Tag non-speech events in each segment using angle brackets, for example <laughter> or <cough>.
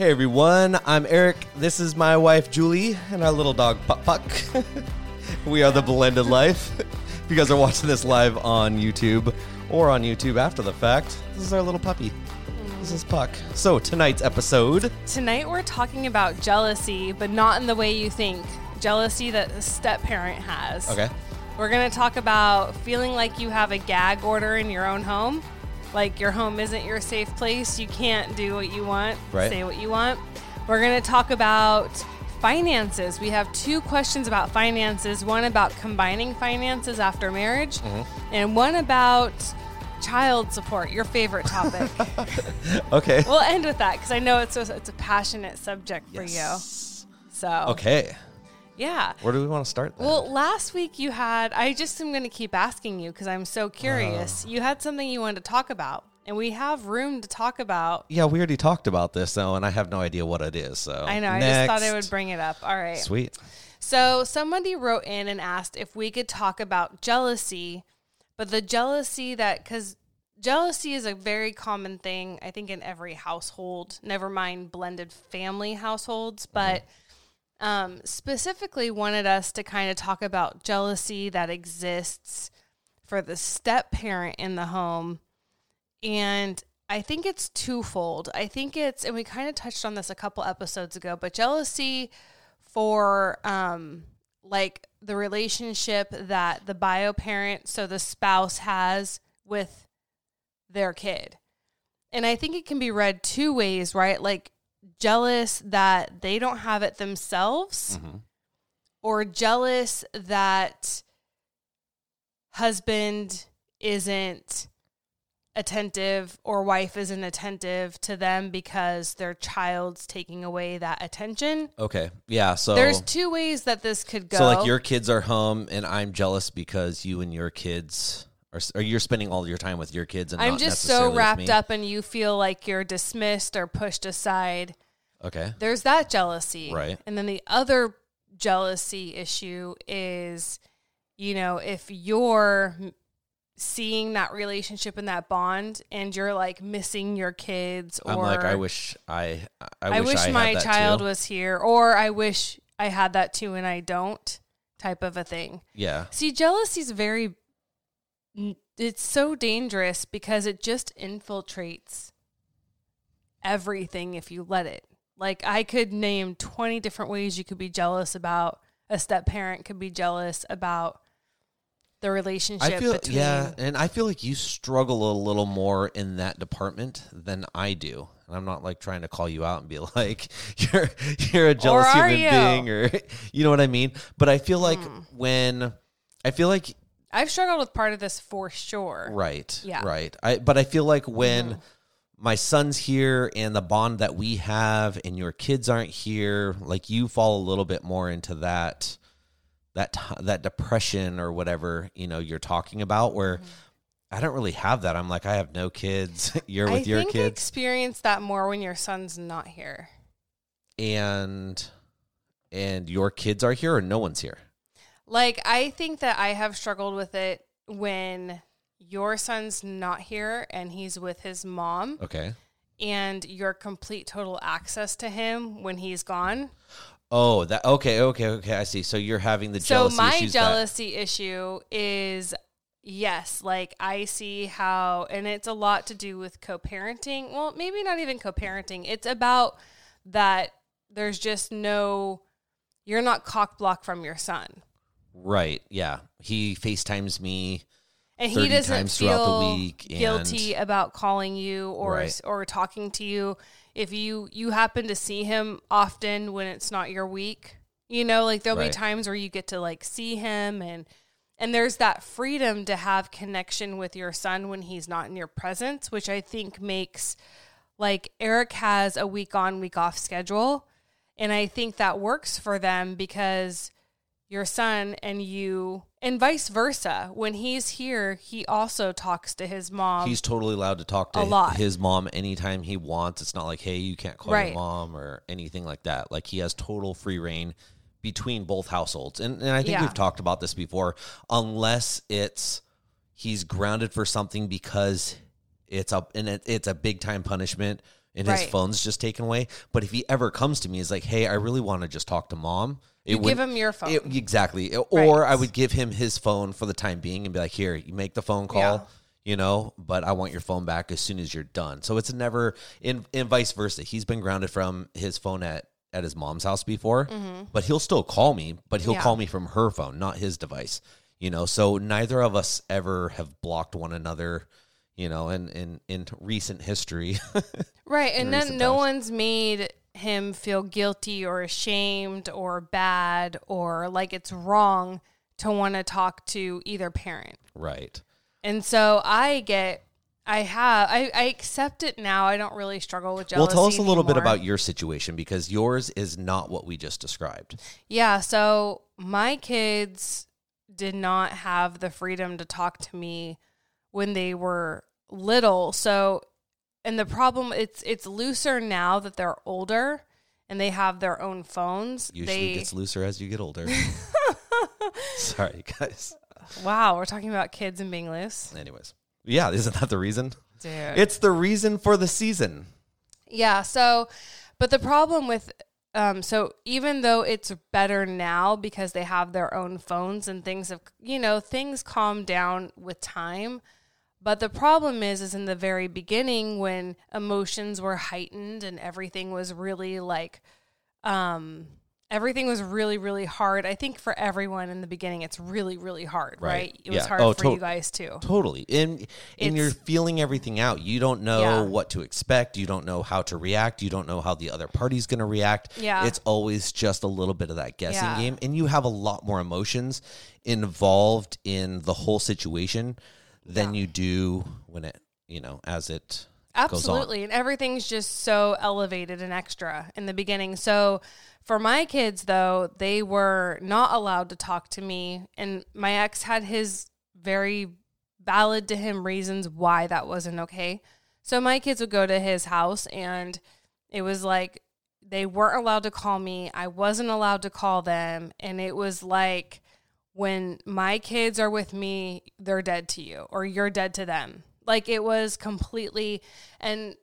Hey everyone, I'm Eric. This is my wife Julie and our little dog Puck Puck. <laughs> we are the Blended Life. <laughs> if you guys are watching this live on YouTube or on YouTube after the fact, this is our little puppy. This is Puck. So tonight's episode. Tonight we're talking about jealousy, but not in the way you think. Jealousy that a step parent has. Okay. We're going to talk about feeling like you have a gag order in your own home. Like your home isn't your safe place. You can't do what you want, Right. say what you want. We're going to talk about finances. We have two questions about finances one about combining finances after marriage, Mm-hmm. and one about child support, your favorite topic. <laughs> Okay. we'll end with that because I know it's a, it's a passionate subject for Yes. you. So, Okay. Yeah. Where do we want to start? Then? Well, last week you had, I just am going to keep asking you because I'm so curious. Uh. you had something you wanted to talk about, and we have room to talk about. yeah, we already talked about this though, and I have no idea what it is. So I know, I just thought I would bring it up. All right. Sweet. So, somebody wrote in and asked if we could talk about jealousy, but the jealousy that, because jealousy is a very common thing, I think, in every household, never mind blended family households, but um, specifically wanted us to kind of talk about jealousy that exists for the step parent in the home. And I think it's twofold. I think it's, and we kind of touched on this a couple episodes ago, but jealousy for um, like the relationship that the bio parent, so the spouse has with their kid. And I think it can be read two ways, right? Like jealous that they don't have it themselves, mm-hmm. or jealous that husband isn't attentive or wife isn't attentive to them because their child's taking away that attention. Okay. Yeah. So There's two ways that this could go. So like your kids are home, and I'm jealous because you and your kids are, or you're spending all your time with your kids, and I'm just so wrapped up and you feel like you're dismissed or pushed aside. Okay. There's that jealousy. Right. And then the other jealousy issue is, you know, if you're seeing that relationship and that bond and you're like missing your kids or I'm like, I wish I, I, I wish, wish I my child too. was here or I wish I had that too and I don't type of a thing. Yeah. See, jealousy is very, it's so dangerous because it just infiltrates everything if you let it. Like, I could name 20 different ways you could be jealous about a step parent, could be jealous about the relationship I feel between. yeah, and I feel like you struggle a little more in that department than I do. And I'm not like trying to call you out and be <laughs> like you're you're a jealous human you? being or <laughs> you know what I mean. But I feel like Hmm. when I feel like I've struggled with part of this for sure. Right. Yeah. Right. I but I feel like when Mhm. My son's here and the bond that we have and your kids aren't here, like you fall a little bit more into that that that depression or whatever, you know, you're talking about where I don't really have that. I'm like I have no kids. <laughs> you're with Mm-hmm. I your think I kids experience that more when your son's not here. and and your kids are here or no one's here. Like, I think that I have struggled with it when your son's not here and he's with his mom Okay. and your complete total access to him when he's gone. Oh, that okay, okay, okay. I see. So you're having the So jealousy my issues that- jealousy issue is yes, like I see how and it's a lot to do with co-parenting. Well, maybe not even co-parenting. It's about that there's just no you're not cock block from your son. right? Yeah, he FaceTimes me. And he doesn't feel the week and- guilty about calling you or Right. or talking to you if you you happen to see him often when it's not your week. You know, like there'll Right. be times where you get to like see him and and there's that freedom to have connection with your son when he's not in your presence, which I think makes like Eric has a week on, week off schedule. And I think that works for them because your son and you, and vice versa. When he's here, he also talks to his mom. He's totally allowed to talk to a lot. his mom anytime he wants. It's not like, hey, you can't call Right. your mom or anything like that. Like he has total free reign between both households. And, and I think Yeah. we've talked about this before. Unless it's he's grounded for something because it's a and it, it's a big time punishment and his phone's just taken away. But if he ever comes to me, he's like, hey, I really want to just talk to mom. It you give him your phone. it- exactly. Or Right. I would give him his phone for the time being and be like, here, you make the phone call, Yeah. you know, but I want your phone back as soon as you're done. So it's never, in, and vice versa. He's been grounded from his phone at, at his mom's house before, but he'll still call me, but he'll Mm-hmm. Yeah. call me from her phone, not his device, you know. So neither of us ever have blocked one another, you know, in, in, in recent history. <laughs> right. And then no times. one's made him feel guilty or ashamed or bad or like it's wrong to want to talk to either parent. right. And so I get, I have, I, I accept it now. I don't really struggle with jealousy. Well, tell us a little bit about your situation because yours is not what we just described. Yeah. So my kids did not have the freedom to talk to me when they were little. So, and the problem it's it's looser now that they're older and they have their own phones. Usually they gets looser as you get older. <laughs> Sorry, guys. wow, we're talking about kids and being loose, Anyways, yeah, isn't that the reason? dude. It's the reason for the season. Yeah. So, but the problem with, um, so even though it's better now because they have their own phones and things have, you know, things calm down with time. But the problem is, is in the very beginning when emotions were heightened and everything was really like, um, everything was really, really hard. I think for everyone in the beginning, it's really, really hard, right? Right. It was hard Oh, for to- you guys too. Totally. And and you're feeling everything out. You don't know Yeah. what to expect. You don't know how to react. You don't know how the other party's going to react. Yeah. It's always just a little bit of that guessing Yeah. game and you have a lot more emotions involved in the whole situation than you do when it, you know, as it. Absolutely. And everything's just so elevated and extra in the beginning. So for my kids, though, they were not allowed to talk to me. And my ex had his very valid to him reasons why that wasn't okay. So my kids would go to his house and it was like they weren't allowed to call me. I wasn't allowed to call them. And it was like, when my kids are with me, they're dead to you or you're dead to them. Like it was completely and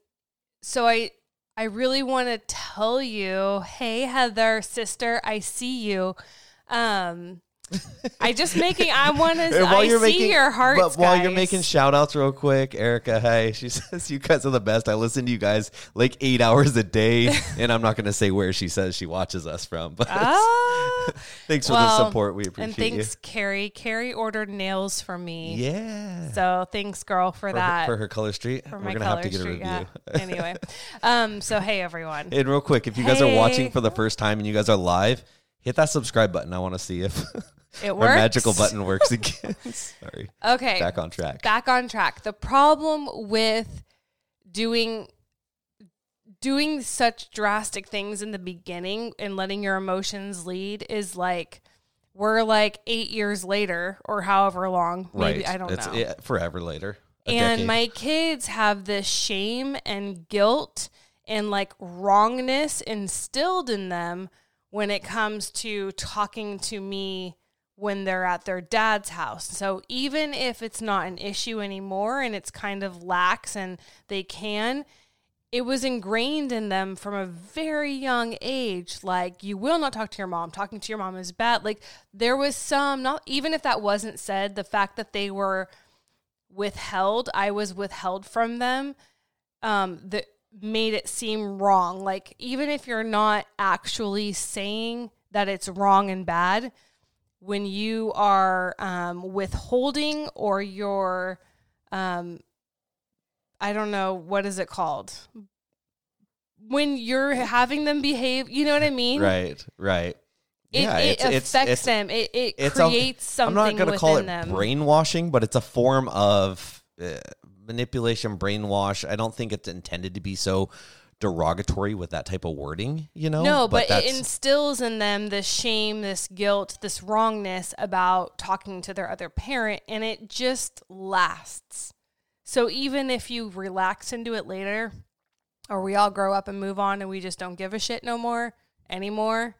so I I really want to tell you, hey Heather, sister, I see you. Um I just making I want to <laughs> I see your hearts but while you're making shout outs real quick, Erica, hey, <laughs> she says you guys are the best. I listen to you guys like eight hours a day, <laughs> and I'm not going to say where she says she watches us from, but Ah. thanks for the support. We appreciate it. and thanks Carrie. Carrie ordered nails for me. Yeah, So thanks girl for, for, that. her, for her color street, for we're my gonna color have to get street, a review. yeah. anyway, um, so hey everyone, And real quick, if you guys are watching for the first time and you guys are live, hit that subscribe button. I want to see if it our magical button works <laughs> again. <laughs> Sorry, Okay, back on track. back on track. The problem with doing doing such drastic things in the beginning and letting your emotions lead is like we're like eight years later or however long, maybe right, I don't it's know. it- forever later. And decade. my kids have this shame and guilt and like wrongness instilled in them when it comes to talking to me when they're at their dad's house. So even if it's not an issue anymore and it's kind of lax and they can, it was ingrained in them from a very young age. Like you will not talk to your mom. Talking to your mom is bad. Like there was some not even if that wasn't said the fact that they were withheld i was withheld from them um that made it seem wrong. Like even if you're not actually saying that it's wrong and bad when you are um, withholding or you're um, I don't know what is it called when you're having them behave. You know what I mean? Right, right. It, yeah, it it's, affects it's, them. It, it it's a- creates something I'm not going to call it them. brainwashing, but it's a form of uh, manipulation, brainwash. I don't think it's intended to be so derogatory with that type of wording, you know? no, but, it instills in them this shame, this guilt, this wrongness about talking to their other parent, and it just lasts. So even if you relax into it later, or we all grow up and move on and we just don't give a shit no more anymore,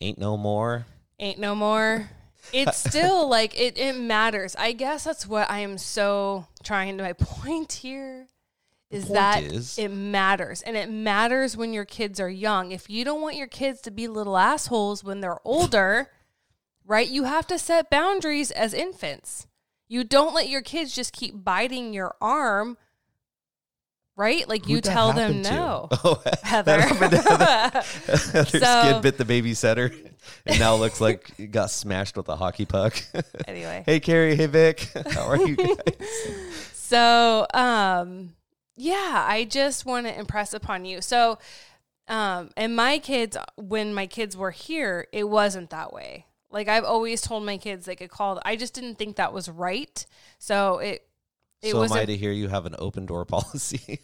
ain't no more. ain't no more. It's <laughs> still like it, it matters. I guess that's what I am so trying to my <laughs> point here is that is- it matters. And it matters when your kids are young. If you don't want your kids to be little assholes when they're <laughs> older, right? You have to set boundaries as infants. You don't let your kids just keep biting your arm, right? Like you Who'd that tell them to? no. <laughs> Oh, Heather. <laughs> that happened to Heather. Their So- skid bit the babysitter and now looks like got smashed with a hockey puck. anyway. hey, Carrie. Hey, Vic. How are you guys? So, um, yeah, I just want to impress upon you. So, um, and my kids, when my kids were here, it wasn't that way. Like I've always told my kids they could call. I just didn't think that was right. So it, it so am wasn't. I to hear you have an open door <laughs> policy?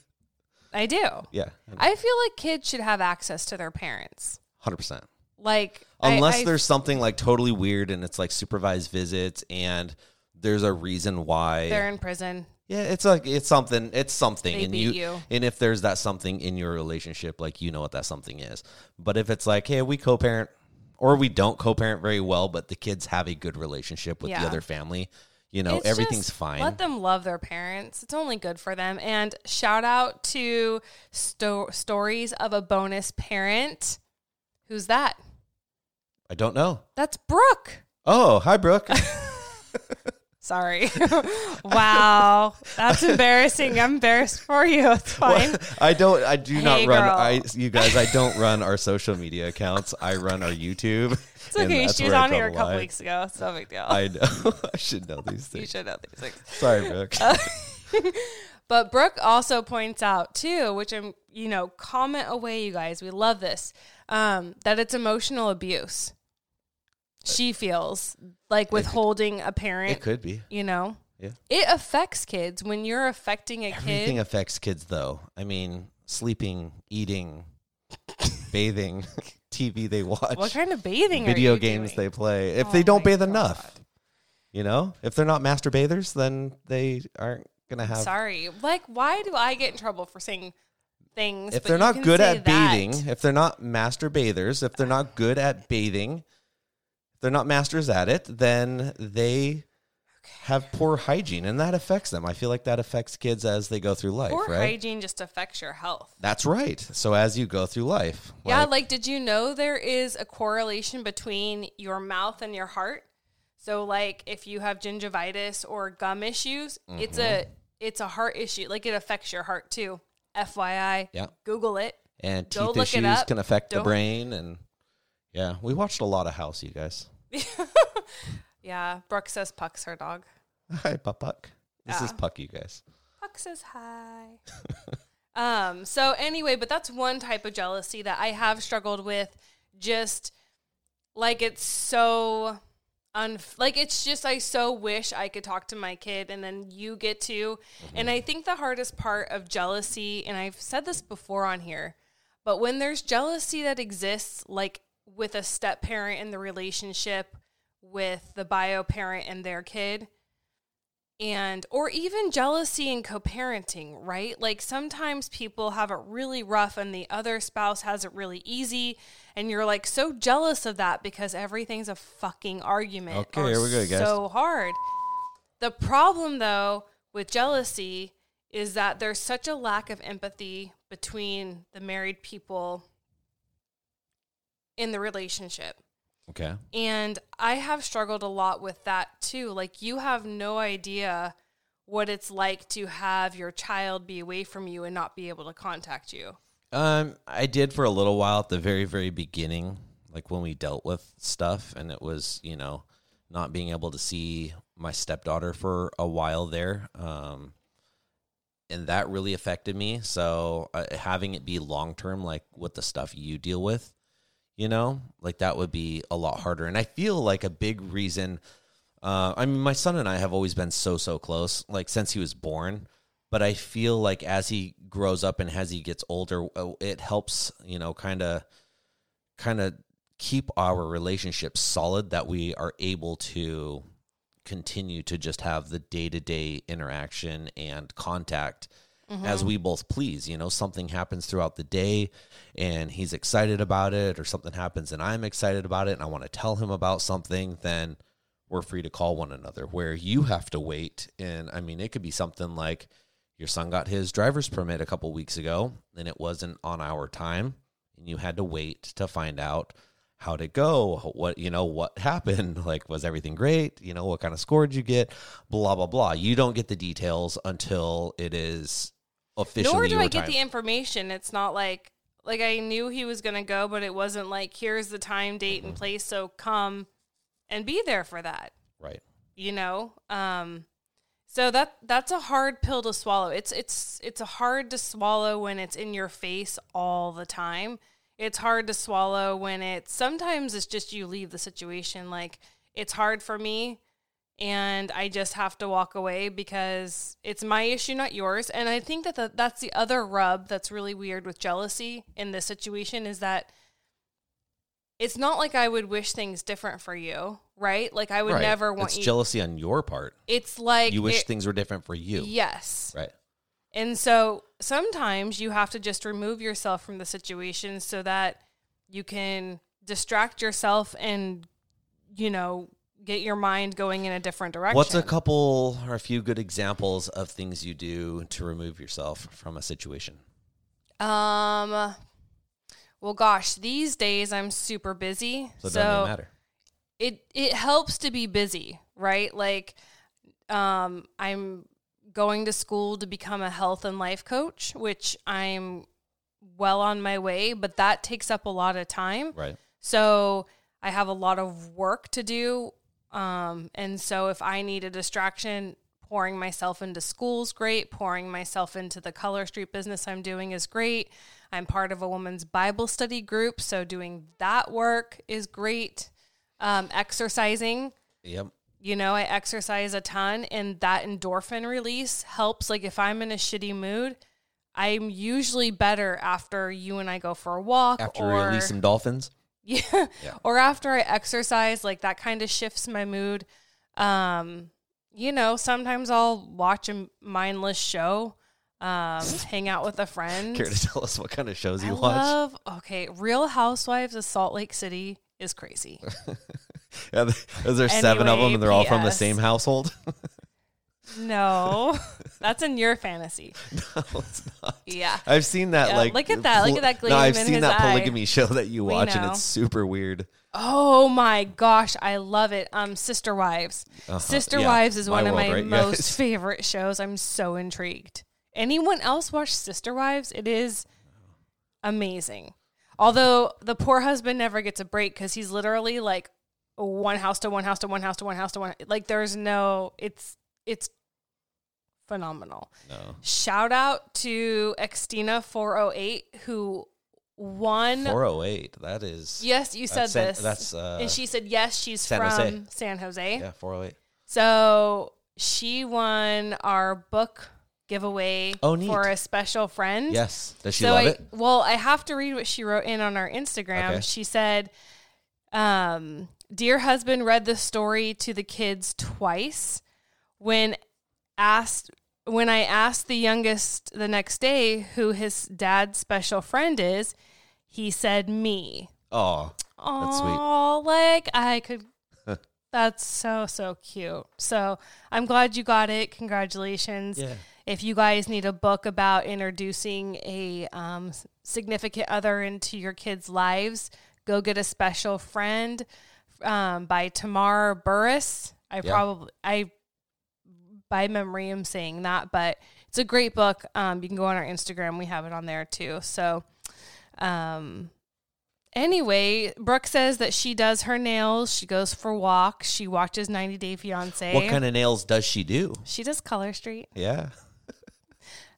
I do. yeah, I feel like kids should have access to their parents. hundred percent. Like I- Unless I- there's something like totally weird and it's like supervised visits and there's a reason why. they're in prison. Yeah, it's like it's something. It's something, They and you, you. and if there's that something in your relationship, like you know what that something is. But if it's like, hey, we co-parent, or we don't co-parent very well, but the kids have a good relationship with Yeah. the other family, you know, It's everything's fine. Let them love their parents. It's only good for them. And shout out to sto- stories of a bonus parent. Who's that? I don't know. That's Brooke. Oh, hi, Brooke. <laughs> <laughs> Sorry. <laughs> wow. That's embarrassing. I'm embarrassed for you. <laughs> It's fine. <laughs> I don't. I do not run. girl. I you guys. I don't run our social media accounts. I run our YouTube. It's okay. She was on here a couple weeks ago. It's no big deal. I know. I should know these things. you should know these things. Sorry, Brooke. But Brooke also points out too, which I'm, you know, comment away, you guys. We love this. Um, that it's emotional abuse. She feels like withholding a parent. it could be. You know, Yeah. it affects kids when you're affecting a Everything kid. Everything affects kids, though. I mean, sleeping, eating, <laughs> bathing, <laughs> TV they watch, What kind of bathing? video games doing? they play. If Oh they don't bathe God. enough, you know, if they're not master bathers, then they aren't gonna have. Sorry, like why do I get in trouble for saying things? if they're not good at that? bathing, if they're not master bathers, if they're not good at bathing, they're not masters at it, then they have poor hygiene and that affects them. I feel like that affects kids as they go through life, poor right? hygiene just affects your health. That's right. So as you go through life, Yeah, like- like did you know there is a correlation between your mouth and your heart? So like if you have gingivitis or gum issues, it's a Mm-hmm. it's a heart issue. Like it affects your heart too. FYI. Yeah. Google it. and Go teeth issues can affect the Don't- brain and yeah, we watched a lot of House, you guys. <laughs> Yeah, Brooke says Puck's her dog. Hi, Puck. This is Puck, you guys. Puck says hi. <laughs> um, so anyway, but that's one type of jealousy that I have struggled with. Just like it's so un like it's just I so wish I could talk to my kid and then you get to. And I think the hardest part of jealousy, and I've said this before on here, but when there's jealousy that exists, like with a step parent in the relationship with the bio parent and their kid, and or even jealousy and co-parenting right? Like sometimes people have it really rough and the other spouse has it really easy and you're like so jealous of that because everything's a fucking argument. Okay, here we go, guys. so hard. The problem though with jealousy is that there's such a lack of empathy between the married people in the relationship. Okay. And I have struggled a lot with that too. Like, you have no idea what it's like to have your child be away from you and not be able to contact you. Um, I did for a little while at the very, very beginning, like when we dealt with stuff, and it was, you know, not being able to see my stepdaughter for a while there. Um, and that really affected me. So uh, having it be long term, like with the stuff you deal with, you know, like that would be a lot harder. And I feel like a big reason. Uh, I mean, my son and I have always been so so close, like since he was born. But I feel like as he grows up and as he gets older, uh, it helps, you know, kind of, kind of keep our relationship solid that we are able to continue to just have the day to day interaction and contact mm-hmm. as we both please. You know, something happens throughout the day and he's excited about it, or something happens and I'm excited about it and I want to tell him about something, then we're free to call one another. Where you have to wait. And I mean, it could be something like your son got his driver's permit a couple weeks ago and it wasn't on our time and you had to wait to find out how'd it go what you know what <laughs> happened like was everything great you know what kind of score did you get blah blah blah you don't get the details until it is officially nor do i get time. the information. It's not like like i knew he was going to go but it wasn't like here's the time date mm-hmm. and place so come and be there for that. Right. You know? Um so that that's a hard pill to swallow. It's it's it's a hard to swallow when it's in your face all the time. It's hard to swallow when it's sometimes it's just you leave the situation. Like it's hard for me and I just have to walk away because it's my issue, not yours. And I think that the, that's the other rub that's really weird with jealousy in this situation is that it's not like I would wish things different for you, right? Like I would right. never want it's you. jealousy on your part. It's like you wish it, things were different for you. Yes. Right. And so sometimes you have to just remove yourself from the situation so that you can distract yourself and, you know, get your mind going in a different direction. What's a couple or a few good examples of things you do to remove yourself from a situation? Um, well, gosh, these days I'm super busy. So it doesn't matter. It, it helps to be busy, right? Like, um, I'm going to school to become a health and life coach, which I'm well on my way, but that takes up a lot of time. Right. So I have a lot of work to do. Um, and so if I need a distraction, pouring myself into school's great, pouring myself into the color street business I'm doing is great. I'm part of a woman's Bible study group, so doing that work is great. Um, exercising. Yep you know, I exercise a ton and that endorphin release helps. Like if I'm in a shitty mood, I'm usually better after you and I go for a walk. After or, release some dolphins? <laughs> Yeah, yeah. Or after I exercise, like that kind of shifts my mood. Um, you know, sometimes I'll watch a mindless show, um, <laughs> hang out with a friend. Care to tell us what kind of shows you I watch? Love, okay, Real Housewives of Salt Lake City is crazy. <laughs> yeah, is there seven of them and they're all from the same household? No, <laughs> that's in your fantasy. <laughs> No, it's not. Yeah, I've seen that. Yeah, like, look at that. Look at that gleam No, I've seen that eye. polygamy show that you We watch, and it's super weird. Oh my gosh, I love it. Um, Sister Wives. Uh-huh. Sister Yeah. Wives is My one of my right? <laughs> most Yes. favorite shows. I'm so intrigued. Anyone else watch Sister Wives? It is amazing. Although the poor husband never gets a break because he's literally like one house to one house to one house to one house to one. Like there's no. It's it's phenomenal. No. Shout out to Xtina 408 who won. 408. That is. Yes, you said San- this. that's, uh, and she said yes, she's San from Jose. San Jose. Yeah, 408. So she won our book giveaway Oh, for a special friend. Yes. Does she so love I, it? Well, I have to read what she wrote in on our Instagram. Okay. She said, um, "Dear husband, read the story to the kids twice. When asked, when I asked the youngest the next day who his dad's special friend is, he said me. Oh, That's sweet. Oh, like I could." That's so so cute. So I'm glad you got it. Congratulations. yeah. If you guys need a book about introducing a um, significant other into your kids' lives, go get a special friend um, by Tamar Burris. I Yeah. probably I by memory am saying that, but it's a great book. Um, you can go on our Instagram; we have it on there too. So, um, anyway, Brooke says that she does her nails. She goes for walks. She watches 90 Day Fiance. What kind of nails does she do? She does Color Street. Yeah.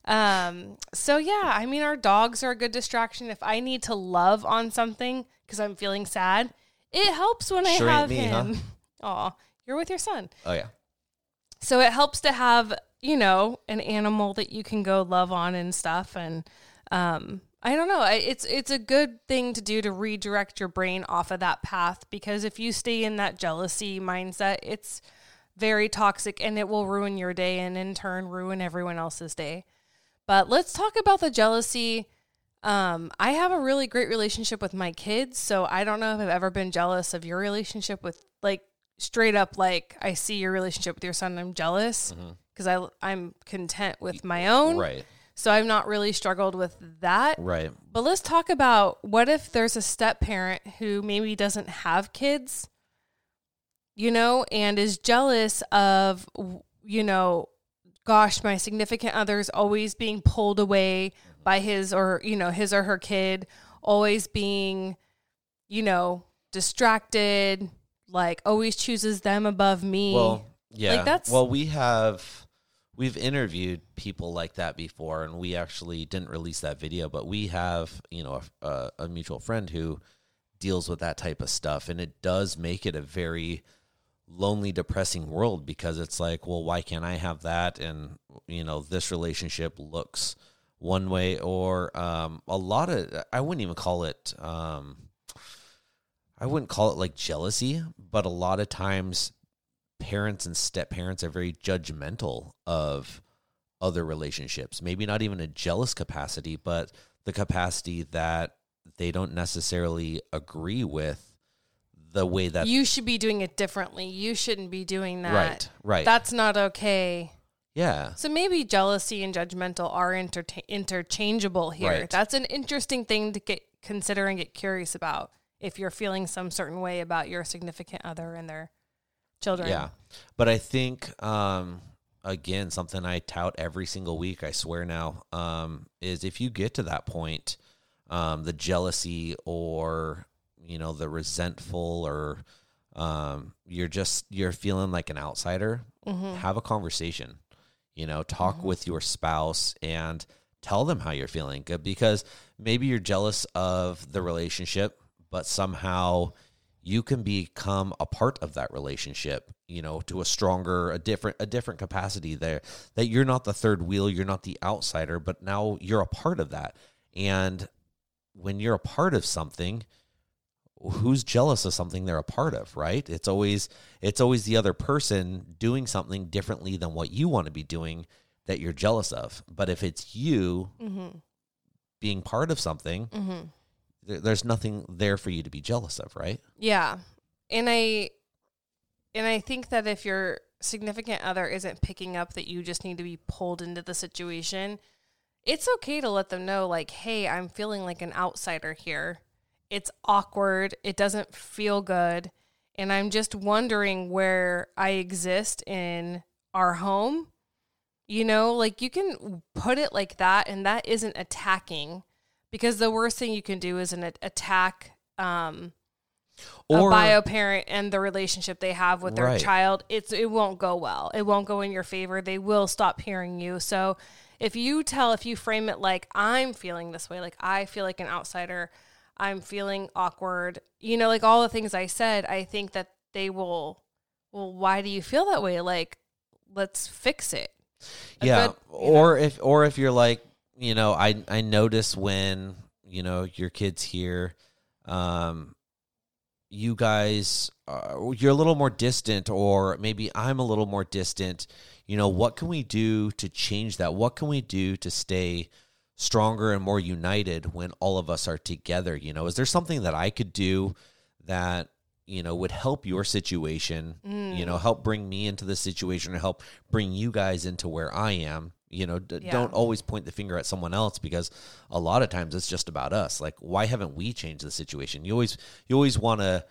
Um, so yeah, I mean, our dogs are a good distraction. If I need to love on something because I'm feeling sad, it helps when I Sure ain't have me, huh? him. <laughs> Aw, you're with your son. Oh yeah. So it helps to have, you know, an animal that you can go love on and stuff. And um, I don't know, it's it's a good thing to do to redirect your brain off of that path because if you stay in that jealousy mindset, it's very toxic and it will ruin your day and in turn ruin everyone else's day. But let's talk about the jealousy. Um, I have a really great relationship with my kids, so I don't know if I've ever been jealous of your relationship with like straight up like I see your relationship with your son and I'm jealous mm-hmm. because I I'm content with my own. Right. So I've not really struggled with that. Right. But let's talk about what if there's a step parent who maybe doesn't have kids, you know, and is jealous of, you know, gosh, my significant other's always being pulled away mm-hmm. by his or, you know, his or her kid, always being, you know, distracted, like always chooses them above me. Well, yeah. that's- well, we have we've interviewed people like that before, and we actually didn't release that video, but we have you know a, a, a mutual friend who deals with that type of stuff, and it does make it a very lonely, depressing world because it's like, well, why can't I have that? And you know, this relationship looks one way, or um, a lot of I wouldn't even call it. Um, I wouldn't call it like jealousy, but a lot of times parents and step parents are very judgmental of other relationships. Maybe not even a jealous capacity, but the capacity that they don't necessarily agree with the way that you should be doing it differently. You shouldn't be doing that. right, right, That's not okay. yeah, So maybe jealousy and judgmental are inter- interchangeable here. Right. That's an interesting thing to get consider and get curious about if you're feeling some certain way about your significant other and their children. yeah. But I think um, again something I tout every single week. I swear now um, is if you get to that point, um, the jealousy or you know the resentful or um, you're just you're feeling like an outsider. Mm-hmm. Have a conversation. You know, talk with your spouse and tell them how you're feeling. Because maybe you're jealous of the relationship, but somehow you can become a part of that relationship you know to a stronger a different a different capacity there that you're not the third wheel you're not the outsider but now you're a part of that and when you're a part of something who's jealous of something they're a part of right it's always it's always the other person doing something differently than what you want to be doing that you're jealous of but if it's you Mm-hmm. being part of something Mm-hmm. There, there's nothing there for you to be jealous of right Yeah. And I and I think that if your significant other isn't picking up that you just need to be pulled into the situation, it's okay to let them know like, "Hey, I'm feeling like an outsider here. It's awkward. It doesn't feel good, and I'm just wondering where I exist in our home." You know, like you can put it like that and that isn't attacking because the worst thing you can do is an attack um a bio parent and the relationship they have with their Right. child, it's it won't go well. It won't go in your favor. They will stop hearing you. So if you tell, if you frame it like I'm feeling this way, like I feel like an outsider, I'm feeling awkward, you know, like all the things I said, I think that they will. Well, why do you feel that way? Like, let's fix it. Yeah or if or if you're like you know i i notice when you know your kids here um you guys uh, you're a little more distant or maybe i'm a little more distant you know what can we do to change that? What can we do to stay stronger and more united when all of us are together you know? Is there something that i could do that you know would help your situation Mm. you know help bring me into the situation or help bring you guys into where i am you know d- Yeah. don't always point the finger at someone else because a lot of times it's just about us. Like why haven't we changed the situation? You always you always want to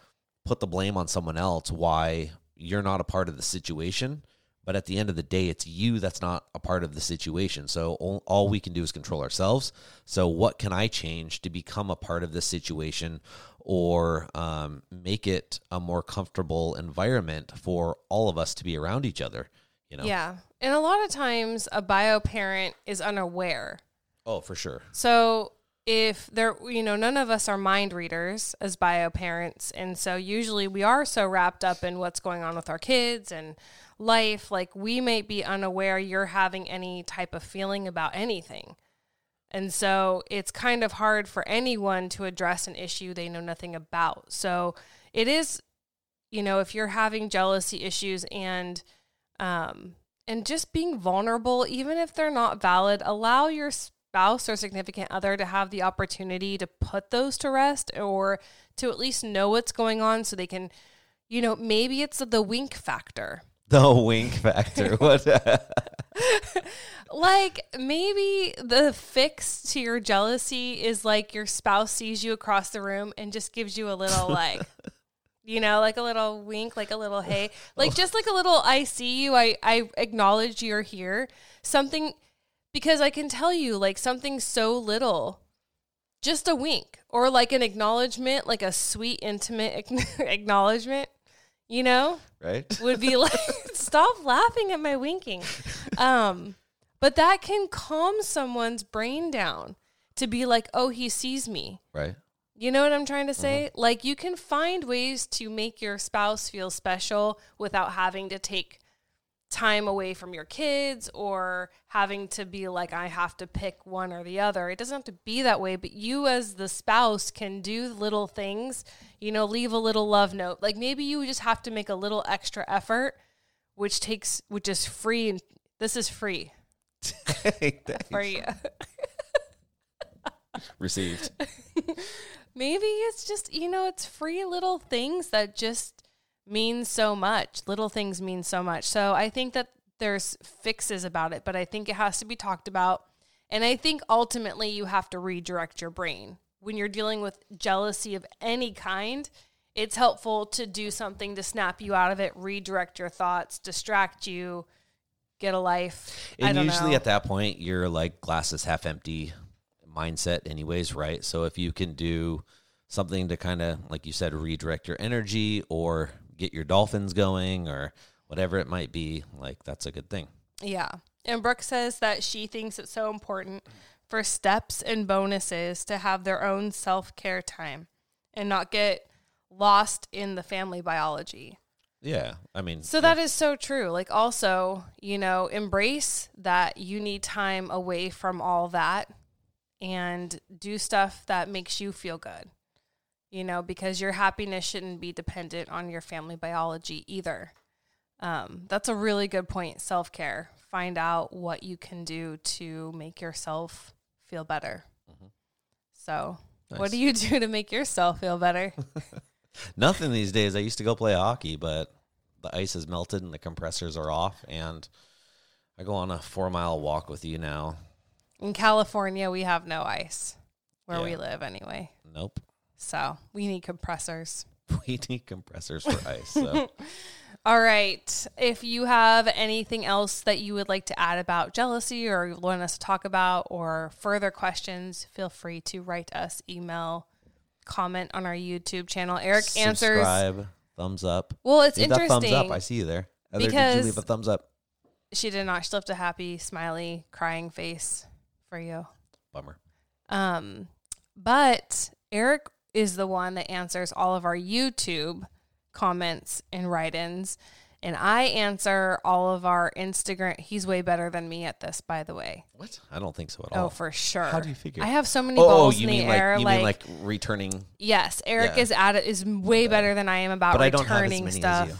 put the blame on someone else why you're not a part of the situation but at the end of the day it's you that's not a part of the situation. So all, all we can do is control ourselves. So what can i change to become a part of this situation or um, make it a more comfortable environment for all of us to be around each other you know Yeah. And a lot of times a bio parent is unaware. oh for sure So if there, you know, none of us are mind readers as bio parents. And so usually we are so wrapped up in what's going on with our kids and life. Like we may be unaware you're having any type of feeling about anything. And so it's kind of hard for anyone to address an issue they know nothing about. So it is, you know, if you're having jealousy issues and, um, and just being vulnerable, even if they're not valid, allow your spouse or significant other to have the opportunity to put those to rest or to at least know what's going on so they can, you know, maybe it's the wink factor. the wink factor <laughs> <laughs> what <laughs> Like maybe the fix to your jealousy is like your spouse sees you across the room and just gives you a little like you know, like a little wink, like a little hey, <laughs> like just like a little I see you, I I acknowledge you're here. Something because I can tell you like something so little just a wink or like an acknowledgement, like a sweet intimate <laughs> acknowledgement, you know? right. <laughs> Would be like stop laughing at my winking. Um but that can calm someone's brain down to be like oh he sees me. Right you know what i'm trying to uh-huh. say like you can find ways to make your spouse feel special without having to take time away from your kids or having to be like I have to pick one or the other. It doesn't have to be that way, but you as the spouse can do little things, you know, leave a little love note. Like maybe you just have to make a little extra effort which takes which is free and this is free <laughs> <laughs> for you. <laughs> received maybe it's just you know it's free little things that just mean so much. Little things mean so much. So i think that there's fixes about it but i think it has to be talked about. And i think ultimately you have to redirect your brain. When you're dealing with jealousy of any kind it's helpful to do something to snap you out of it redirect your thoughts distract you get a life. I And usually know. at that point, you're like glasses half empty mindset, anyways, right? So if you can do something to kind of, like you said, redirect your energy or get your dolphins going or whatever it might be, like that's a good thing. Yeah. And Brooke says that she thinks it's so important for steps and bonuses to have their own self care time and not get lost in the family biology. Yeah. I mean, So that is so true. Like, also, you know, embrace that you need time away from all that and do stuff that makes you feel good, you know, because your happiness shouldn't be dependent on your family biology either. Um, that's a really good point. Self care. Find out what you can do to make yourself feel better. So, what do you <laughs> do to make yourself feel better? <laughs> nothing these days. I used to go play hockey, but the ice has melted and the compressors are off. And I go on a four mile walk with you now. In California, we have no ice where we live anyway. Nope. So we need compressors. <laughs> We need compressors for ice. So. <laughs> All right. If you have anything else that you would like to add about jealousy or you want us to talk about or further questions, feel free to write us, email, comment on our YouTube channel. Eric answers. Subscribe, thumbs up. Well, it's Leave interesting. thumbs up. I see you there. Heather, did because- you leave a thumbs up? She did not. She left a happy, smiley, crying face for you. Bummer. Um, but Eric is the one that answers all of our YouTube comments and write-ins, and I answer all of our Instagram. He's way better than me at this, by the way. What? I don't think so at all. Oh, for sure. How do you figure? I have so many oh, balls you in the mean air. like you like, mean like returning? yes, Eric Yeah. is at it is way better than I am about But I don't have as returning many as stuff. you.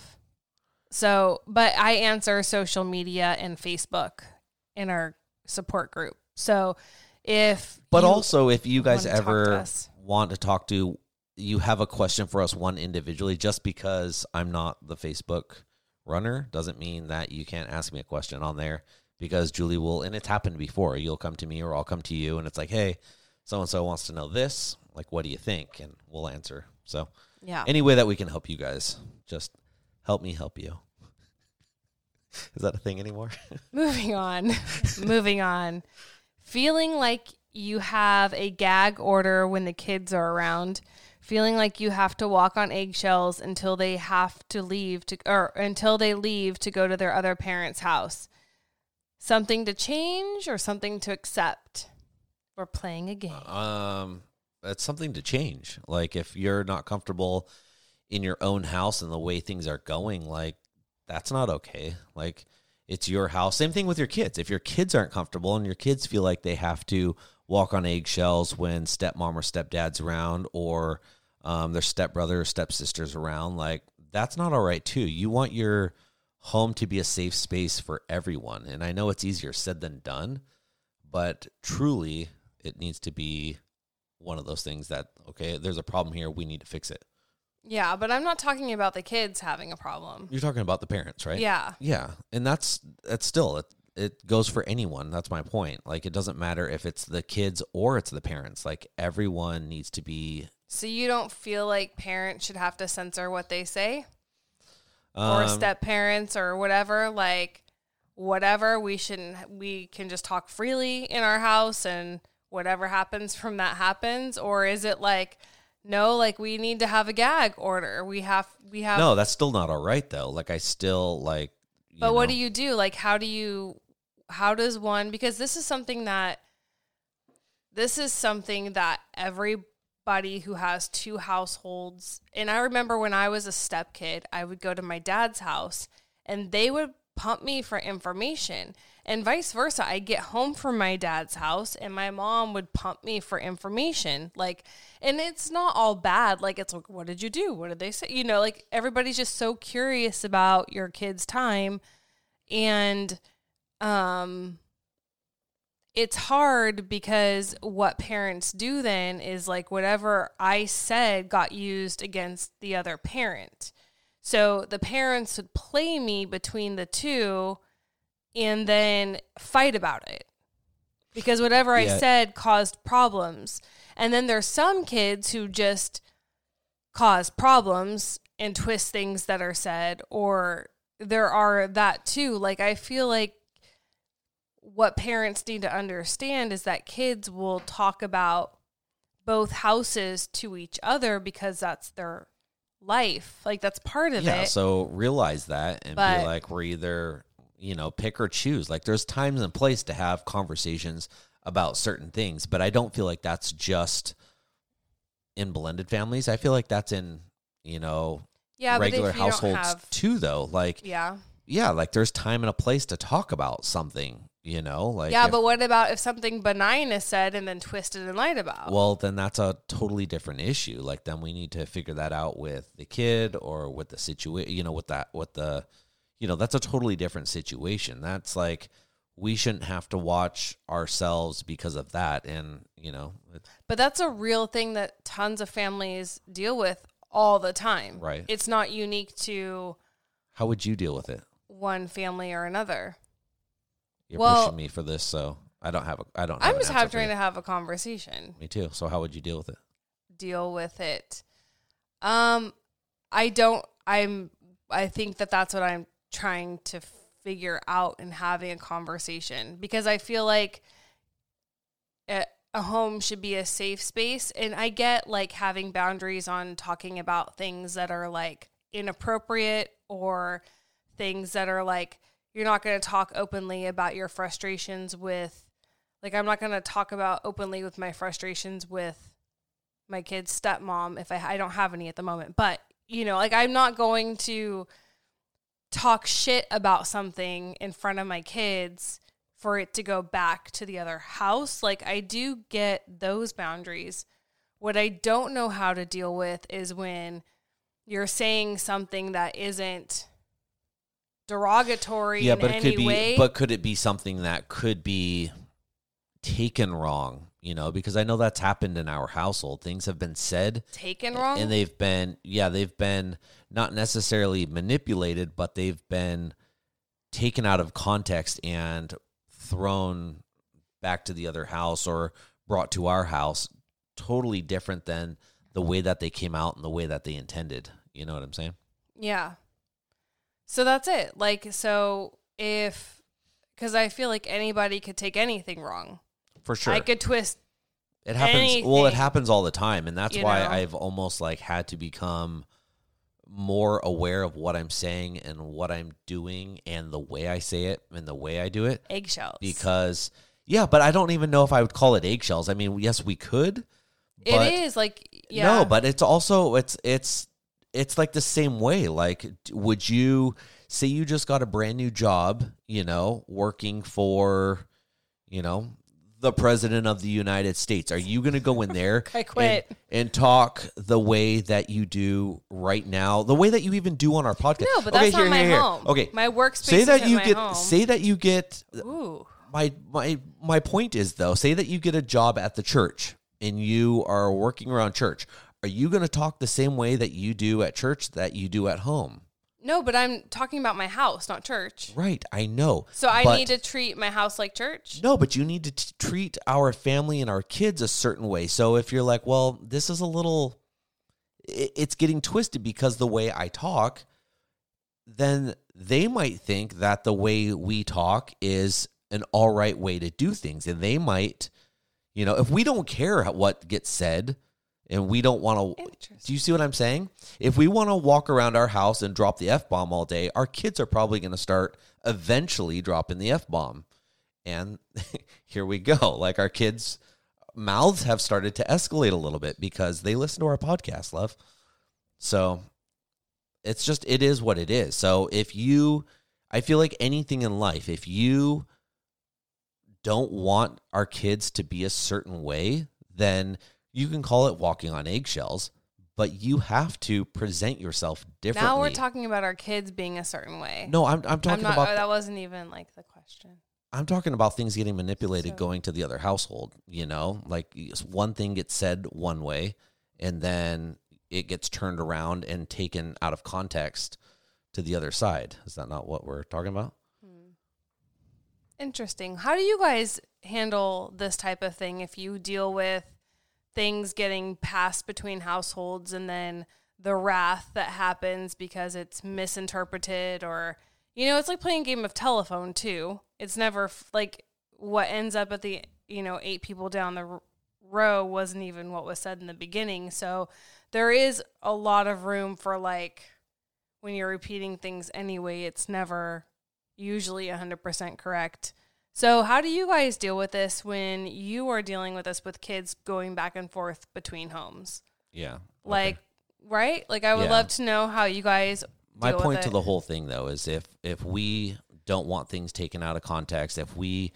So, but I answer social media and Facebook in our support group. So, if But also, if you guys wanna to ever want to talk to you have a question for us one individually, just because I'm not the Facebook runner doesn't mean that you can't ask me a question on there because Julie will, and it's happened before. You'll come to me or I'll come to you, and it's like, hey, so and so wants to know this. Like, what do you think? And we'll answer. So, Yeah. any way that we can help you guys, just help me help you. <laughs> Is that a thing anymore? <laughs> Moving on. Moving on. Feeling like you have a gag order when the kids are around. Feeling like you have to walk on eggshells until they have to leave to or until they leave to go to their other parent's house. Something to change or something to accept. We're playing a game. um, that's something to change. Like, if you're not comfortable in your own house and the way things are going, like, that's not okay. Like, it's your house. Same thing with your kids. If your kids aren't comfortable and your kids feel like they have to walk on eggshells when stepmom or stepdad's around or um, their stepbrother or stepsister's around, like that's not all right too. You want your home to be a safe space for everyone. And I know it's easier said than done, but truly it needs to be one of those things that, okay, there's a problem here. We need to fix it. Yeah, but I'm not talking about the kids having a problem. You're talking about the parents, right? Yeah. Yeah, and that's that's still it. It goes for anyone. That's my point. Like it doesn't matter if it's the kids or it's the parents. Like everyone needs to be. So you don't feel like parents should have to censor what they say? or um, step parents or whatever like whatever we shouldn't we can just talk freely in our house and whatever happens from that happens or is it like no like we need to have a gag order we have we have No, that's still not all right though. Like I still like. but what do you do like how do you how does one because this is something that this is something that everybody who has two households and i remember when i was a step kid i would go to my dad's house and they would pump me for information and vice versa i get home from my dad's house and my mom would pump me for information like and it's not all bad like it's like what did you do what did they say you know like everybody's just so curious about your kids time and um it's hard because what parents do then is like whatever I said got used against the other parent. So the parents would play me between the two and then fight about it. Because whatever I said caused problems. And then there's some kids who just cause problems and twist things that are said or there are that too. Like I feel like what parents need to understand is that kids will talk about both houses to each other because that's their life. Like that's part of Yeah. it. Yeah. So realize that and But- be like, we're either you know pick or choose. Like there's times and place to have conversations about certain things, but I don't feel like that's just in blended families. I feel like that's in you know yeah, regular but if you don't households have, too though like yeah, yeah like there's time and a place to talk about something you know like yeah. if- But what about if something benign is said and then twisted and lied about? well then that's a totally different issue like then we need to figure that out with the kid or with the situation you know with that with the you know that's a totally different situation that's like we shouldn't have to watch ourselves because of that and you know But that's a real thing that tons of families deal with all the time. Right. It's not unique to how would you deal with it one family or another. you're Well- pushing me for this so i don't have a i don't I'm just have, trying to have a conversation. me too so how would you deal with it deal with it. Um, I don't. I'm. I think that that's what I'm trying to figure out and having a conversation because I feel like a, home should be a safe space, and I get like having boundaries on talking about things that are like inappropriate or things that are like you're not going to talk openly about your frustrations with like I'm not going to talk about openly with my frustrations with my kid's stepmom if I, I don't have any at the moment. But, you know, like I'm not going to talk shit about something in front of my kids for it to go back to the other house. Like I do get those boundaries. What I don't know how to deal with is when you're saying something that isn't derogatory yeah but it could be way. but could it be something that could be taken wrong, you know, because I know that's happened in our household. Things have been said Taken wrong? and they've been yeah, they've been not necessarily manipulated, but they've been taken out of context and thrown back to the other house or brought to our house totally different than the way that they came out and the way that they intended. You know what I'm saying? Yeah. So that's it. Like, so if, because I feel like anybody could take anything wrong. For sure. I could twist. It happens. Well, it happens all the time, and that's why know? I've almost like had to become more aware of what I'm saying and what I'm doing and the way I say it and the way I do it. Eggshells. Because yeah, but I don't even know if I would call it eggshells. I mean, yes, we could. it is like, yeah. No, but it's also it's it's it's like the same way. Like, would you say you just got a brand new job? You know, working for, you know, the president of the United States. Are you going to go in there? <laughs> I quit. And, and talk the way that you do right now, the way that you even do on our podcast. No, but that's not my home. Okay, My workspace say that you get home. say that you get Ooh. my my my point is though say that you get a job at the church and you are working around church are you going to talk the same way that you do at church that you do at home No, but I'm talking about my house, not church. right i know So I But- need to treat my house like church? no but you need to t- treat our family and our kids a certain way so if you're like well this is a little it's getting twisted because the way i talk then they might think that the way we talk is an all right way to do things and they might you know if we don't care what gets said and we don't want to do you see what i'm saying? If we want to walk around our house and drop the f-bomb all day our kids are probably going to start eventually dropping the f-bomb. And <laughs> here we go. Like our kids mouths have started to escalate a little bit because they listen to our podcast love. So it's just it is what it is. So if you i feel like anything in life if you don't want our kids to be a certain way then you can call it walking on eggshells but you have to present yourself differently Now we're talking about our kids being a certain way. no i'm, I'm I'm talking not, about oh, that wasn't even like the question. I'm talking about things getting manipulated So- going to the other household, you know? Like one thing gets said one way and then it gets turned around and taken out of context to the other side. Is that not what we're talking about? Hmm. Interesting. How do you guys handle this type of thing if you deal with things getting passed between households and then the wrath that happens because it's misinterpreted or you know, it's like playing a game of telephone too. It's never f- like what ends up at the, you know, eight people down the r- row wasn't even what was said in the beginning. So there is a lot of room for like when you're repeating things anyway, it's never usually 100% correct. So, how do you guys deal with this when you are dealing with this with kids going back and forth between homes? Yeah. Like, right? Like, I would Yeah. love to know how you guys. My deal with point to the whole thing though is if if we don't want things taken out of context, if we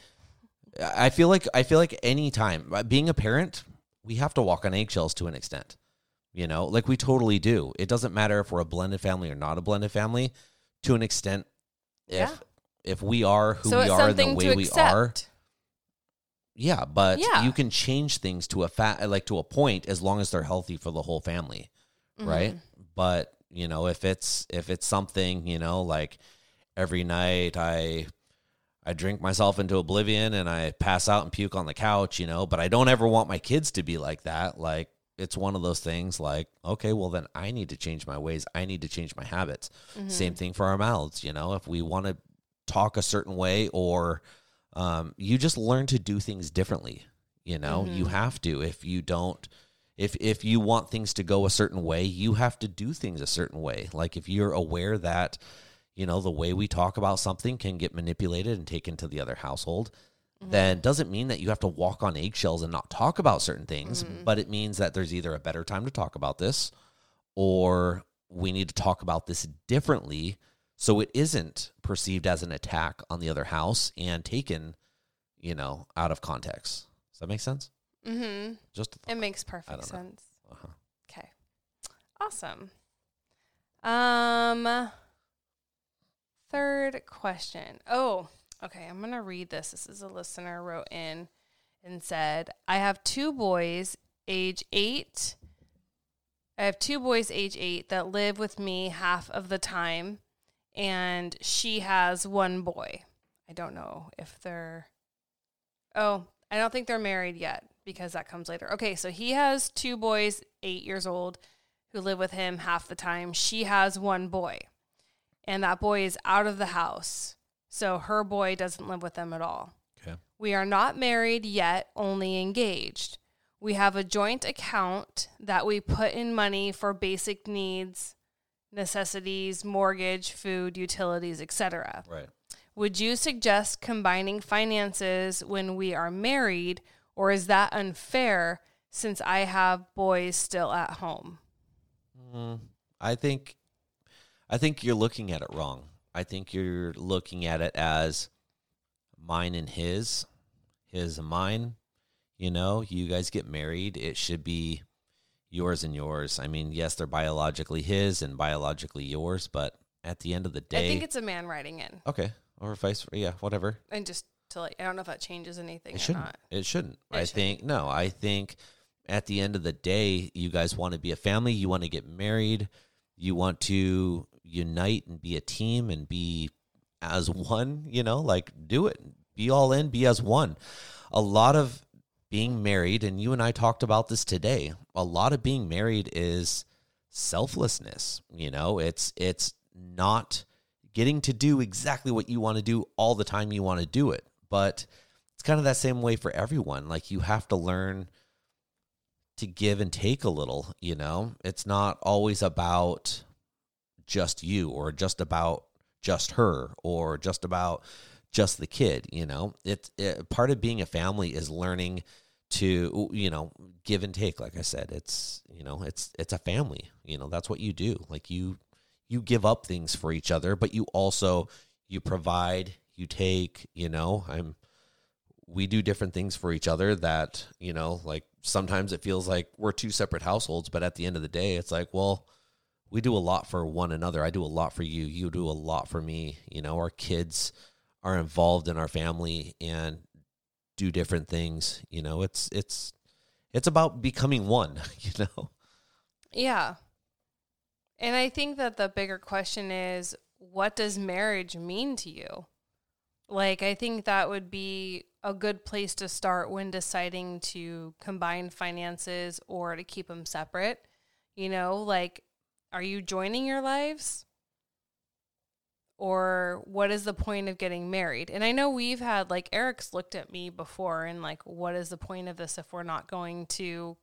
I feel like I feel like any time being a parent, we have to walk on eggshells to an extent. You know, like we totally do. It doesn't matter if we're a blended family or not a blended family. To an extent, if Yeah. If we are who so we are the way we are, yeah. But Yeah. you can change things to a fat like to a point as long as they're healthy for the whole family right Mm-hmm. but you know if it's if it's something you know like every night i i drink myself into oblivion and i pass out and puke on the couch you know but i don't ever want my kids to be like that like it's one of those things like okay well then i need to change my ways i need to change my habits Mm-hmm. same thing for our mouths you know if we want to talk a certain way or um, you just learn to do things differently you know? You mm-hmm. have to if you don't if if you want things to go a certain way you have to do things a certain way. Like if you're aware that you know the way we talk about something can get manipulated and taken to the other household mm-hmm. then doesn't mean that you have to walk on eggshells and not talk about certain things mm-hmm. but it means that there's either a better time to talk about this or we need to talk about this differently so it isn't perceived as an attack on the other house and taken you know out of context does that make sense Mm-hmm. just It makes perfect sense. uh-huh. Okay. Awesome. Um third question. Oh, okay, I'm going to read this. This is a listener wrote in and said, I have two boys, age eight. I have two boys, age eight, that live with me half of the time, and she has one boy. I don't know if they're. Oh, I don't think they're married yet because that comes later. Okay, so he has two boys, eight years old, who live with him half the time. She has one boy, and that boy is out of the house. So her boy doesn't live with them at all. Okay. We are not married yet, only engaged. We have a joint account that we put in money for basic needs, necessities, mortgage, food, utilities, etc. Right. Would you suggest combining finances when we are married, or is that unfair since I have boys still at home? Mm, I think, I think you're looking at it wrong. I think you're looking at it as mine and his, his and mine. You know, you guys get married, it should be yours and yours. I mean, yes, they're biologically his and biologically yours, but at the end of the day, I think it's a man writing in, okay, or vice, versa. yeah, whatever. and just to like, I don't know if that changes anything It or shouldn't. not. It shouldn't. It I shouldn't. think no. I think at the end of the day, you guys want to be a family. You want to get married. You want to unite and be a team and be as one. You know, like do it. Be all in. Be as one. A lot of being married, and you and I talked about this today. A lot of being married is selflessness. You know, it's it's not getting to do exactly what you want to do all the time you want to do it. But it's kind of that same way for everyone. Like you have to learn to give and take a little, you know? It's not always about just you or just about just her or just about just the kid, you know? It's it, part of being a family is learning to, you know, give and take like I said. It's, you know, it's it's a family. You know, that's what you do. Like you you give up things for each other, but you also you provide, you take, you know, I'm we do different things for each other that, you know, like sometimes it feels like we're two separate households, but at the end of the day, it's like, well, we do a lot for one another. I do a lot for you. You do a lot for me. You know, our kids are involved in our family and do different things. You know, it's it's it's about becoming one, <laughs> you know. Yeah. And I think that the bigger question is what does marriage mean to you? Like, I think that would be a good place to start when deciding to combine finances or to keep them separate. You know, like, are you joining your lives? Or what is the point of getting married? And I know we've had, like, Eric's looked at me before and, like, what is the point of this if we're not going to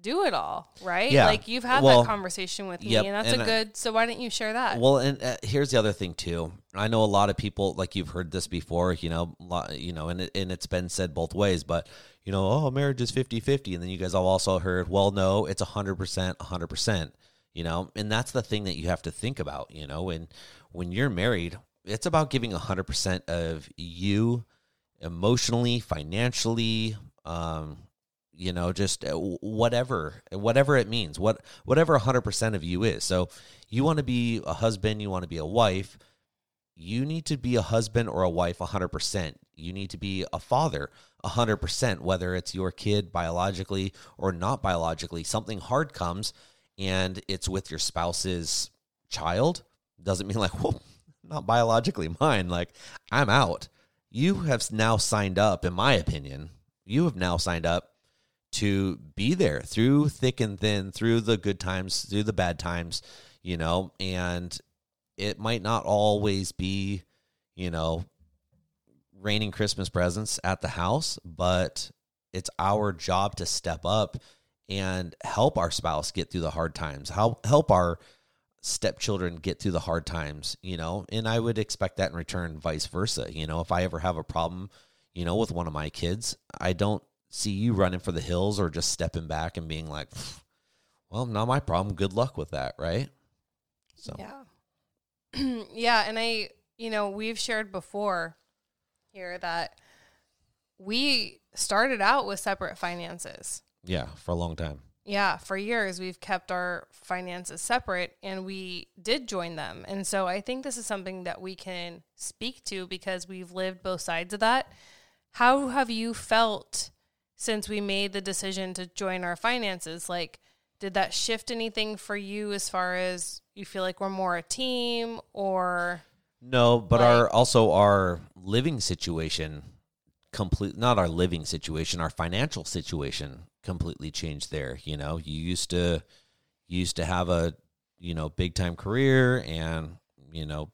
do it all, right? Yeah. Like you've had Well, that conversation with me, and that's and a I- good. So why didn't you share that? Well, and uh, here's the other thing too. I know a lot of people like you've heard this before, you know, lo- you know, and it, and it's been said both ways, but you know, oh, marriage is 50-50 and then you guys have also heard, well, no, it's 100%, 100%, you know, and that's the thing that you have to think about, you know, and when you're married, it's about giving 100% of you emotionally, financially, um you know just uh, whatever whatever it means what whatever 100% of you is. So you want to be a husband you want to be a wife you need to be a husband or a wife 100% you need to be a father 100% whether it's your kid biologically or not biologically something hard comes and it's with your spouse's child doesn't mean like <laughs> well not biologically mine like i'm out. You have now signed up in my opinion you have now signed up to be there through thick and thin, through the good times, through the bad times, you know, and it might not always be, you know, raining Christmas presents at the house, but it's our job to step up and help our spouse get through the hard times, help help our stepchildren get through the hard times, you know, and I would expect that in return, vice versa. You know, if I ever have a problem, you know, with one of my kids, I don't see you running for the hills or just stepping back and being like, well, not my problem. Good luck with that, right? So, Yeah. <clears throat> yeah. And I, you know, we've shared before here that we started out with separate finances. Yeah, for a long time. Yeah, for years we've kept our finances separate and we did join them. And so I think this is something that we can speak to because we've lived both sides of that. how have you felt since we made the decision to join our finances? Like, did that shift anything for you as far as you feel like we're more a team or No, but Like- our also our living situation complete not our living situation, our financial situation completely changed there, you know. You used to you used to have a, you know, big time career and, you know,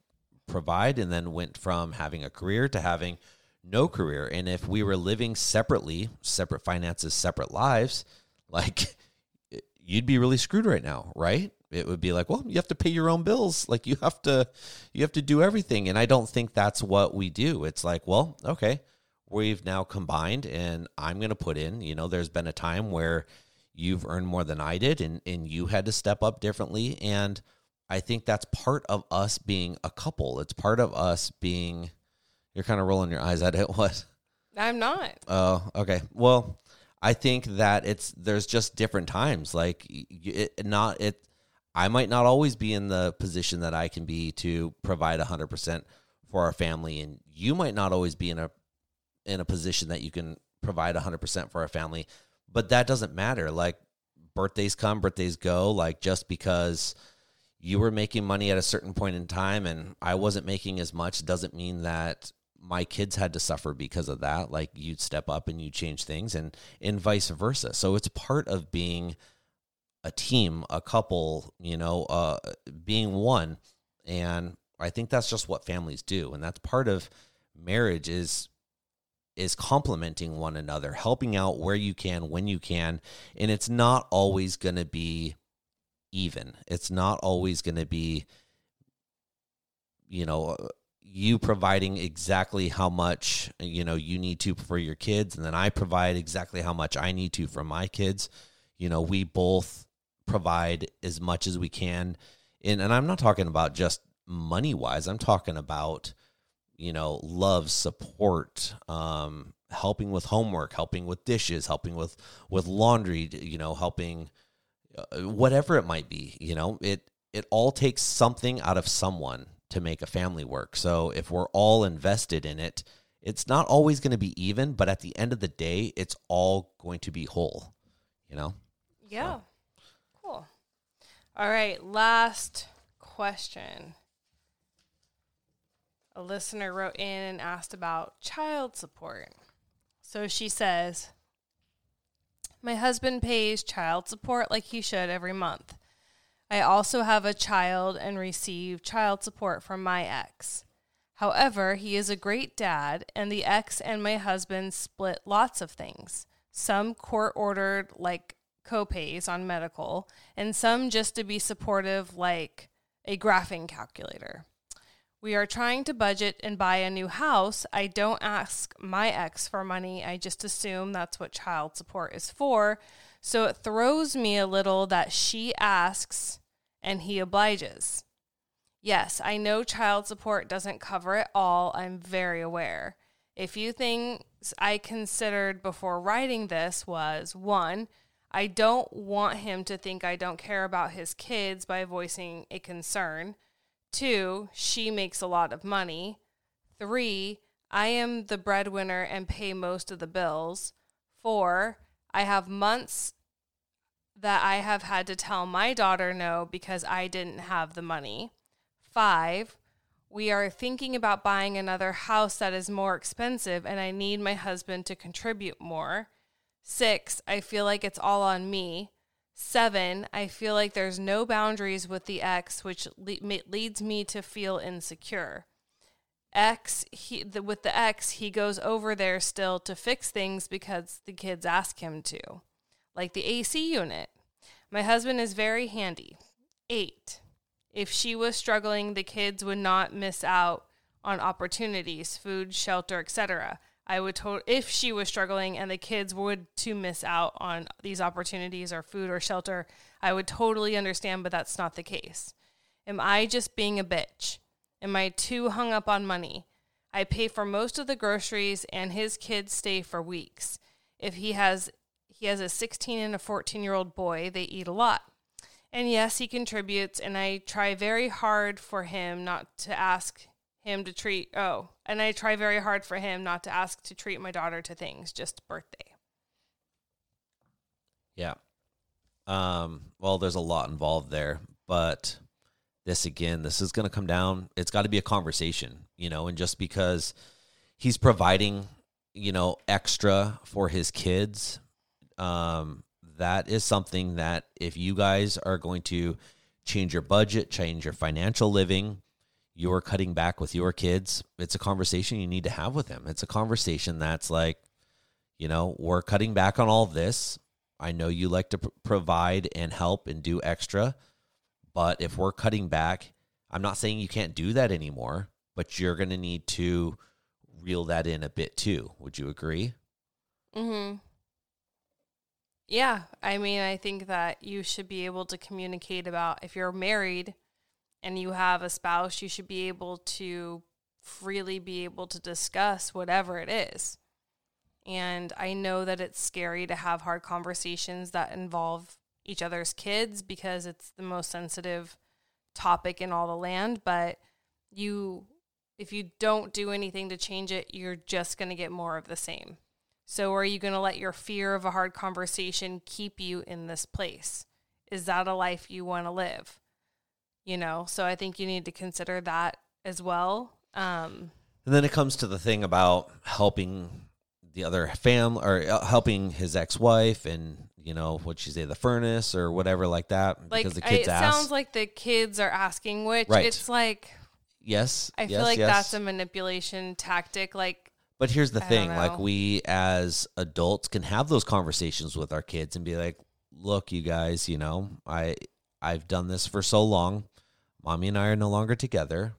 provide and then went from having a career to having no career. And if we were living separately, separate finances, separate lives, like <laughs> you'd be really screwed right now, right? It would be like, well, you have to pay your own bills. Like you have to you have to do everything. And I don't think that's what we do. It's like, well, okay, we've now combined and I'm going to put in, you know, there's been a time where you've earned more than I did and and you had to step up differently and I think that's part of us being a couple. It's part of us being you're kind of rolling your eyes at it. <laughs> What? I'm not. Oh, okay. Well, I think that it's there's just different times. Like it not it. I might not always be in the position that I can be to provide hundred percent for our family, and you might not always be in a in a position that you can provide hundred percent for our family. But that doesn't matter. Like birthdays come, birthdays go. Like just because you were making money at a certain point in time and I wasn't making as much doesn't mean that my kids had to suffer because of that. Like you'd step up and you change things and and vice versa. So it's part of being a team, a couple, you know, uh, being one. And I think that's just what families do. And that's part of marriage is is complementing one another, helping out where you can, when you can. And it's not always going to be even. It's not always going to be, you know, uh, you providing exactly how much, you know, you need to for your kids. And then I provide exactly how much I need to for my kids. You know, we both provide as much as we can. And, and I'm not talking about just money wise, I'm talking about, you know, love, support, um, helping with homework, helping with dishes, helping with with laundry, you know, helping uh, whatever it might be, you know, it it all takes something out of someone to make a family work. So if we're all invested in it, it's not always going to be even, but at the end of the day, it's all going to be whole, you know? Yeah. Cool. All right. Last question. A listener wrote in and asked about child support. So she says, My husband pays child support like he should every month. I also have a child and receive child support from my ex. However, he is a great dad, and the ex and my husband split lots of things. Some court ordered, like copays on medical, and some just to be supportive, like a graphing calculator. We are trying to budget and buy a new house. I don't ask my ex for money. I just assume that's what child support is for. So it throws me a little that she asks and he obliges. Yes, I know child support doesn't cover it all. I'm very aware. A few things I considered before writing this was one, I don't want him to think I don't care about his kids by voicing a concern. Two, she makes a lot of money. Three, I am the breadwinner and pay most of the bills. Four, I have months that I have had to tell my daughter no because I didn't have the money. Five, we are thinking about buying another house that is more expensive and I need my husband to contribute more. Six, I feel like it's all on me. Seven, I feel like there's no boundaries with the ex, which le- leads me to feel insecure. X, he, the, with the ex, he goes over there still to fix things because the kids ask him to, like the AC unit. My husband is very handy. Eight, if she was struggling, the kids would not miss out on opportunities, food, shelter, etc. I would to- if she was struggling and the kids would to miss out on these opportunities or food or shelter, I would totally understand, but that's not the case. Am I just being a bitch? Am I too hung up on money? I pay for most of the groceries and his kids stay for weeks. If he has he has a 16 and a 14 year old boy, they eat a lot. And yes, he contributes and I try very hard for him not to ask him to treat oh, and I try very hard for him not to ask to treat my daughter to things, just birthday. Yeah. Um, well, there's a lot involved there, but this again, this is going to come down. It's got to be a conversation, you know, and just because he's providing, you know, extra for his kids, um, that is something that if you guys are going to change your budget, change your financial living, you're cutting back with your kids, it's a conversation you need to have with them. It's a conversation that's like, you know, we're cutting back on all this. I know you like to pr- provide and help and do extra, but if we're cutting back, I'm not saying you can't do that anymore, but you're going to need to reel that in a bit too. Would you agree? Mhm. Yeah, I mean, I think that you should be able to communicate about if you're married and you have a spouse, you should be able to freely be able to discuss whatever it is. And I know that it's scary to have hard conversations that involve each other's kids because it's the most sensitive topic in all the land, but you if you don't do anything to change it, you're just going to get more of the same. So, are you going to let your fear of a hard conversation keep you in this place? Is that a life you want to live? You know, so I think you need to consider that as well. Um, And then it comes to the thing about helping the other family or uh, helping his ex-wife and you know what you say the furnace or whatever like that like, because the I- kids it ask sounds like the kids are asking, which Right. it's like, yes I yes, feel like yes. that's a manipulation tactic. Like, But here's the I thing like we as adults can have those conversations with our kids and be like, "Look, you guys, you know, I I've done this for so long. Mommy and I are no longer together.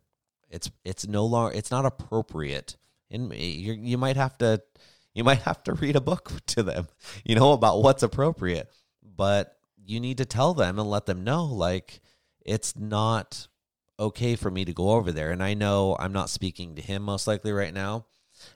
It's it's no longer it's not appropriate. And you you might have to you might have to read a book <laughs> to them, you know, about what's appropriate. But you need to tell them and let them know like it's not okay for me to go over there. And I know I'm not speaking to him most likely right now.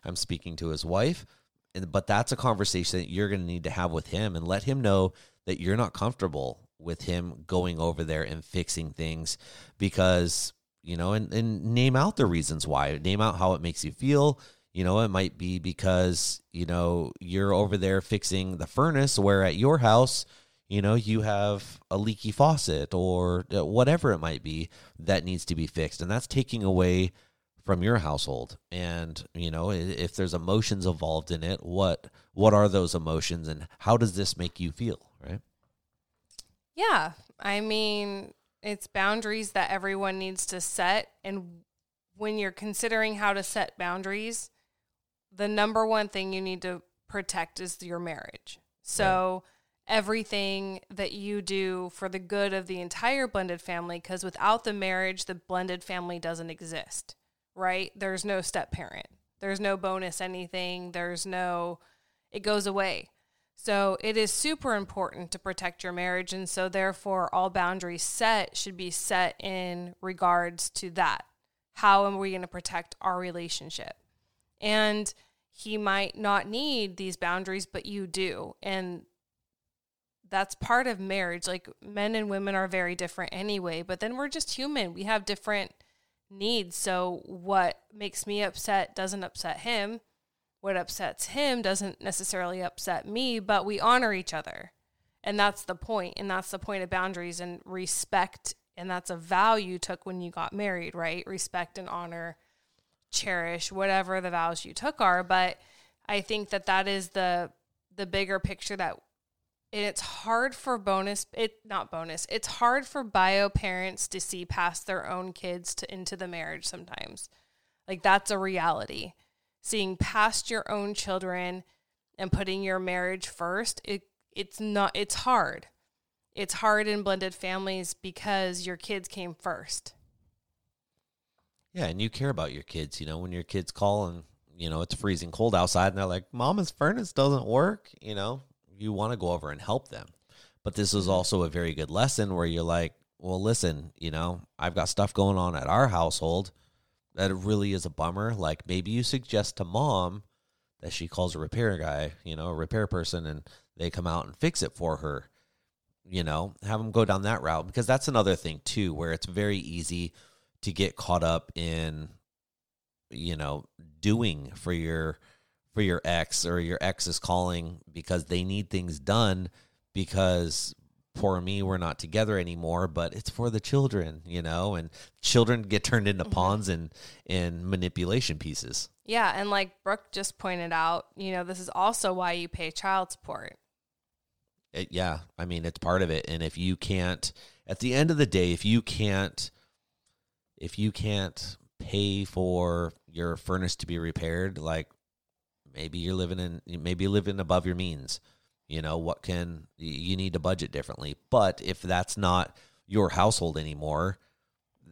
I'm speaking to his wife. And, but that's a conversation that you're going to need to have with him and let him know that you're not comfortable with him going over there and fixing things because, you know, and, and name out the reasons why. Name out how it makes you feel. You know, it might be because, you know, you're over there fixing the furnace where at your house, you know, you have a leaky faucet or uh, whatever it might be that needs to be fixed. And that's taking away from your household. And, you know, if there's emotions involved in it, what what are those emotions and how does this make you feel, right? Yeah, I mean, it's boundaries that everyone needs to set. And when you're considering how to set boundaries, the number one thing you need to protect is your marriage. So, everything that you do for the good of the entire blended family, because without the marriage, the blended family doesn't exist, right? There's no step parent, there's no bonus anything, there's no, it goes away. So it is super important to protect your marriage. And so, therefore, all boundaries set should be set in regards to that. How am we going to protect our relationship? And he might not need these boundaries, but you do. And that's part of marriage. Like men and women are very different anyway, but then we're just human. We have different needs. So what makes me upset doesn't upset him. What upsets him doesn't necessarily upset me, but we honor each other. And that's the point. And that's the point of boundaries and respect. And that's a vow you took when you got married, right? Respect and honor, cherish, whatever the vows you took are. But I think that that is the the bigger picture that and it's hard for bonus it not bonus it's hard for bio parents to see past their own kids to into the marriage sometimes like that's a reality seeing past your own children and putting your marriage first it it's not it's hard. It's hard in blended families because your kids came first. Yeah, and you care about your kids, you know, when your kids call and, you know, it's freezing cold outside and they're like, Mama's furnace doesn't work, you know, you want to go over and help them. But this is mm-hmm. also a very good lesson where you're like, well, listen, you know, I've got stuff going on at our household that really is a bummer. Like maybe you suggest to mom that she calls a repair guy, you know, a repair person, and they come out and fix it for her. You know, have them go down that route because that's another thing too, where it's very easy to get caught up in you know, doing for your for your ex or your ex is calling because they need things done because poor me we're not together anymore but it's for the children you know and children get turned into Mm-hmm. pawns and and manipulation pieces Yeah, and like Brooke just pointed out, you know, this is also why you pay child support. It- yeah i mean it's part of it and if you can't at the end of the day if you can't if you can't pay for your furnace to be repaired like maybe you're living in maybe you're living above your means you know what can you need to budget differently but if that's not your household anymore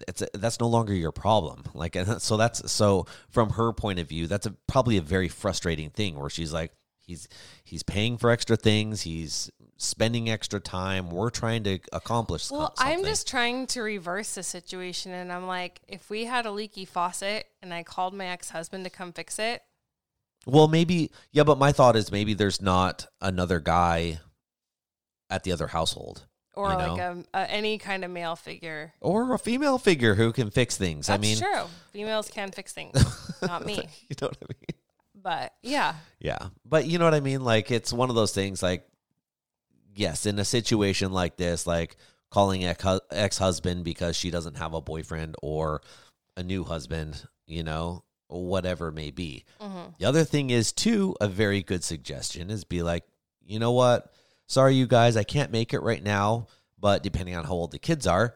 it's that's no longer your problem like so that's so from her point of view that's a, probably a very frustrating thing where she's like he's he's paying for extra things he's spending extra time we're trying to accomplish Well, something. I'm just trying to reverse the situation. And I'm like, if we had a leaky faucet and I called my ex husband to come fix it, Well, maybe yeah, but my thought is maybe there's not another guy at the other household or You like a, a um, uh, any kind of male figure. or a female figure who can fix things. That's I mean, true. Females can fix things, not me. <laughs> you know what I mean? But yeah, Yeah, but you know what I mean. Like it's one of those things. Like yes, in a situation like this, like calling ex husband because she doesn't have a boyfriend or a new husband, you know, whatever may be. Mhm. The other thing is too a very good suggestion is be like, you know what? Sorry, you guys, I can't make it right now. But depending on how old the kids are,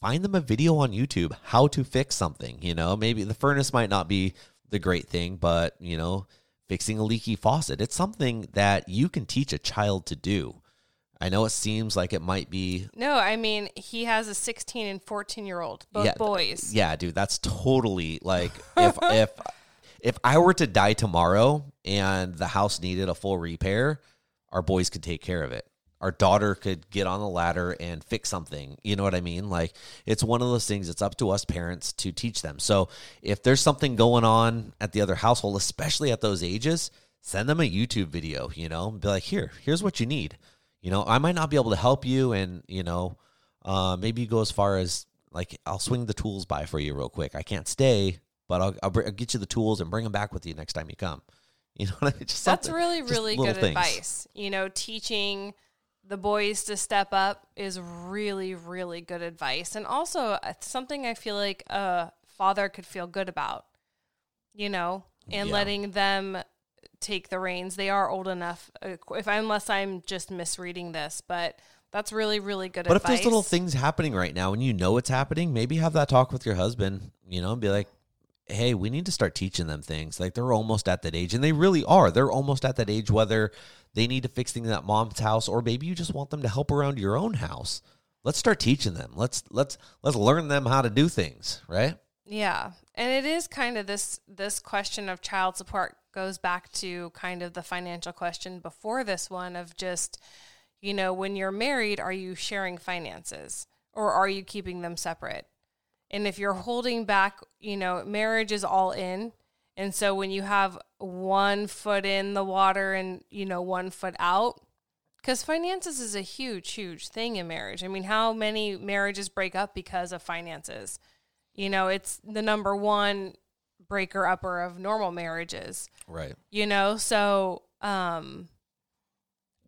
find them a video on YouTube how to fix something. You know, maybe the furnace might not be the great thing, but you know, fixing a leaky faucet, it's something that you can teach a child to do. I know it seems like it might be no, I mean he has a 16 and 14 year old, both Yeah, boys. Yeah, dude, that's totally like <laughs> if if if I were to die tomorrow and the house needed a full repair, our boys could take care of it. Our daughter could get on the ladder and fix something. You know what I mean? Like it's one of those things it's up to us parents to teach them. So if there's something going on at the other household, especially at those ages, send them a YouTube video, you know, be like, "Here, here's what you need." You know, I might not be able to help you and, you know, uh, maybe go as far as like I'll swing the tools by for you real quick. I can't stay, but I'll, I'll, br- I'll get you the tools and bring them back with you next time you come. <laughs> You know what I mean? Just That's really, really good things. advice. You know, teaching the boys to step up is really, really good advice. And also uh, something I feel like a father could feel good about, you know, and Yeah. letting them take the reins. They are old enough, uh, if unless I'm just misreading this, but that's really, really good But advice. if there's little things happening right now and you know it's happening, maybe have that talk with your husband, you know, and be like, hey, we need to start teaching them things. Like they're almost at that age, and they really are. They're almost at that age, whether they need to fix things at mom's house or maybe you just want them to help around your own house. Let's start teaching them. Let's let's let's learn them how to do things, right? Yeah. And it is kind of this this question of child support goes back to kind of the financial question before this one of just you know, when you're married, are you sharing finances or are you keeping them separate? And if you're holding back, you know, marriage is all in. And so when you have one foot in the water and, you know, one foot out, because finances is a huge, huge thing in marriage. I mean, how many marriages break up because of finances? You know, it's the number one breaker upper of normal marriages. Right. you know so um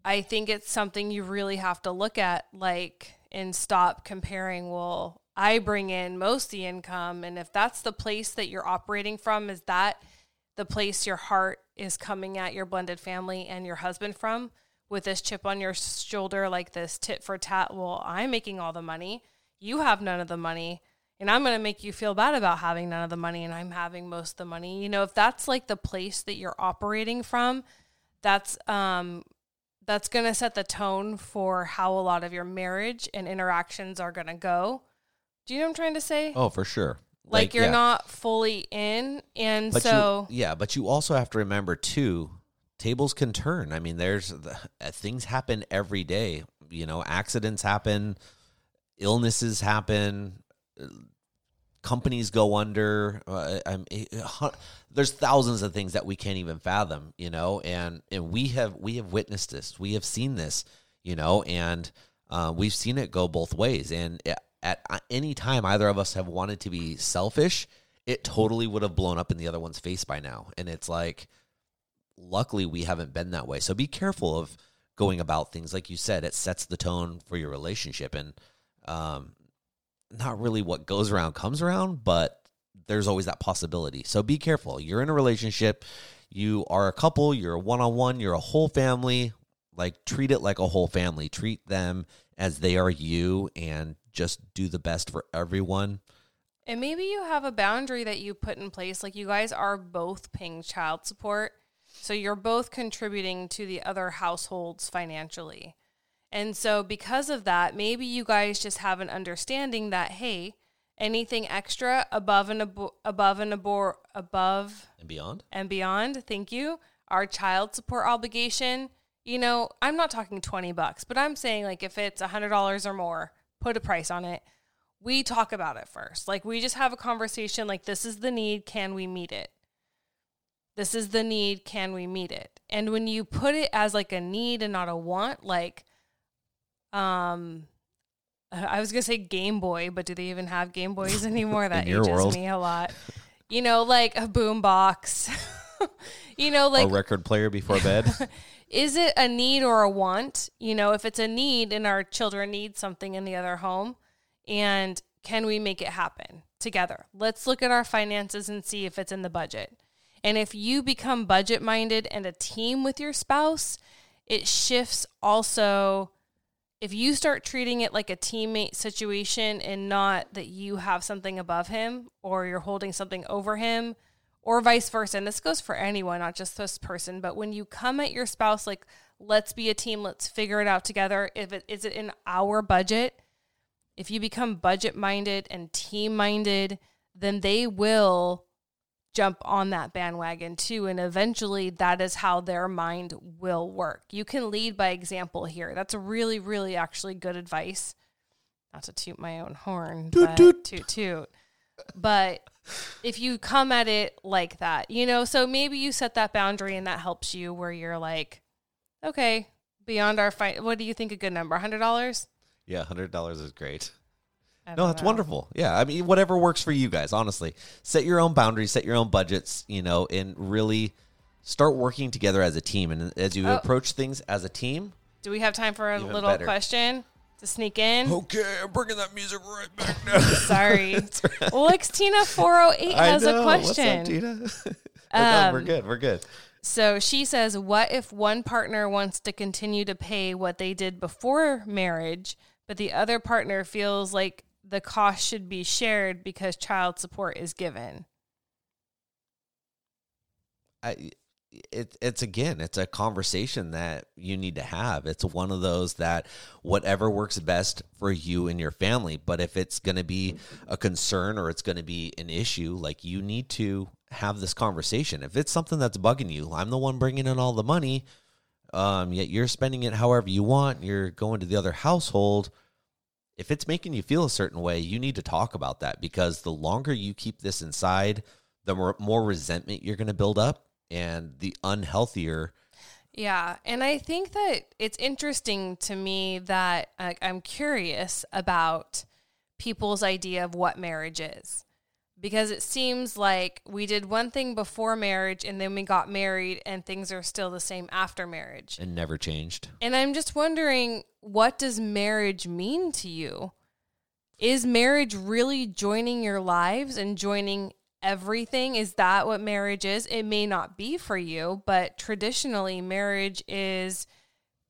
i think it's something you really have to look at like and stop comparing well i bring in most the income and if that's the place that you're operating from is that the place your heart is coming at your blended family and your husband from? With this chip on your shoulder like this tit for tat well i'm making all the money. You have none of the money and I'm going to make you feel bad about having none of the money and I'm having most of the money. You know, if that's like the place that you're operating from, that's um that's going to set the tone for how a lot of your marriage and interactions are going to go. Do you know what I'm trying to say? Oh, for sure. like, you're yeah. not fully in and But so you, yeah, but you also have to remember too, tables can turn. I mean, there's the, uh, things happen every day. You know, accidents happen, illnesses happen, companies go under. Uh, I'm, it- there's thousands of things that we can't even fathom. You know, and and we have we have witnessed this. We have seen this. You know, and uh, we've seen it go both ways. And at, at any time, either of us have wanted to be selfish it totally would have blown up in the other one's face by now. And it's like, luckily, we haven't been that way. So be careful of going about things. Like you said, it sets the tone for your relationship. And um, not really what goes around comes around, but there's always that possibility. So be careful. You're in a relationship, you are a couple, you're a one on one, you're a whole family. Like, treat it like a whole family. Treat them as they are you and just do the best for everyone. And maybe you have a boundary that you put in place. Like you guys are both paying child support. So you're both contributing to the other households financially. And so because of that, maybe you guys just have an understanding that hey, anything extra above and abo- above and abor- above And beyond? and beyond, thank you, our child support obligation, you know, I'm not talking 20 bucks, but I'm saying like if it's $100 or more, put a price on it we talk about it first. Like we just have a conversation like this is the need, can we meet it? This is the need, can we meet it? And when you put it as like a need and not a want, like um I was going to say Game Boy, but do they even have Game Boys <laughs> anymore? That ages world. me a lot. You know, like a boom box. <laughs> you know, like a record player before bed? <laughs> is it a need or a want? You know, if it's a need and our children need something in the other home, and can we make it happen together? Let's look at our finances and see if it's in the budget. And if you become budget minded and a team with your spouse, it shifts also. If you start treating it like a teammate situation and not that you have something above him or you're holding something over him, or vice versa. And this goes for anyone, not just this person. But when you come at your spouse like, let's be a team, let's figure it out together. If it is it in our budget, if you become budget minded and team minded, then they will jump on that bandwagon too. And eventually, that is how their mind will work. You can lead by example here. That's really, really actually good advice. Not to toot my own horn, Toot, but toot. toot toot. But if you come at it like that, you know, so maybe you set that boundary and that helps you where you're like, okay, beyond our fight, what do you think a good number? $100? yeah, $100 is great. I No, that's know. wonderful. Yeah, I mean, whatever works for you guys, honestly. Set your own boundaries, set your own budgets, you know, and really start working together as a team. And as you Oh. approach things as a team, Do we have time for a little better. question to sneak in? okay, I'm bringing that music right back now. <laughs> Sorry. <laughs> well, like Tina 408 has a question. What's up, Tina? <laughs> no, we're Um, good. We're good. So she says, What if one partner wants to continue to pay what they did before marriage, but the other partner feels like the cost should be shared because child support is given? I, it, it's again, it's a conversation that you need to have. It's one of those that whatever works best for you and your family. But if it's going to be a concern or it's going to be an issue, like you need to have this conversation. If it's something that's bugging you, I'm the one bringing in all the money. Um, yet you're spending it however you want. You're going to the other household. If it's making you feel a certain way, you need to talk about that because the longer you keep this inside, the more, more resentment you're going to build up and the unhealthier Yeah, and I think that it's interesting to me that I'm curious about people's idea of what marriage is. Because it seems like we did one thing before marriage and then we got married and things are still the same after marriage. and never changed. And I'm just wondering what does marriage mean to you? Is marriage really joining your lives and joining everything? Is that what marriage is? It may not be for you, but traditionally, marriage is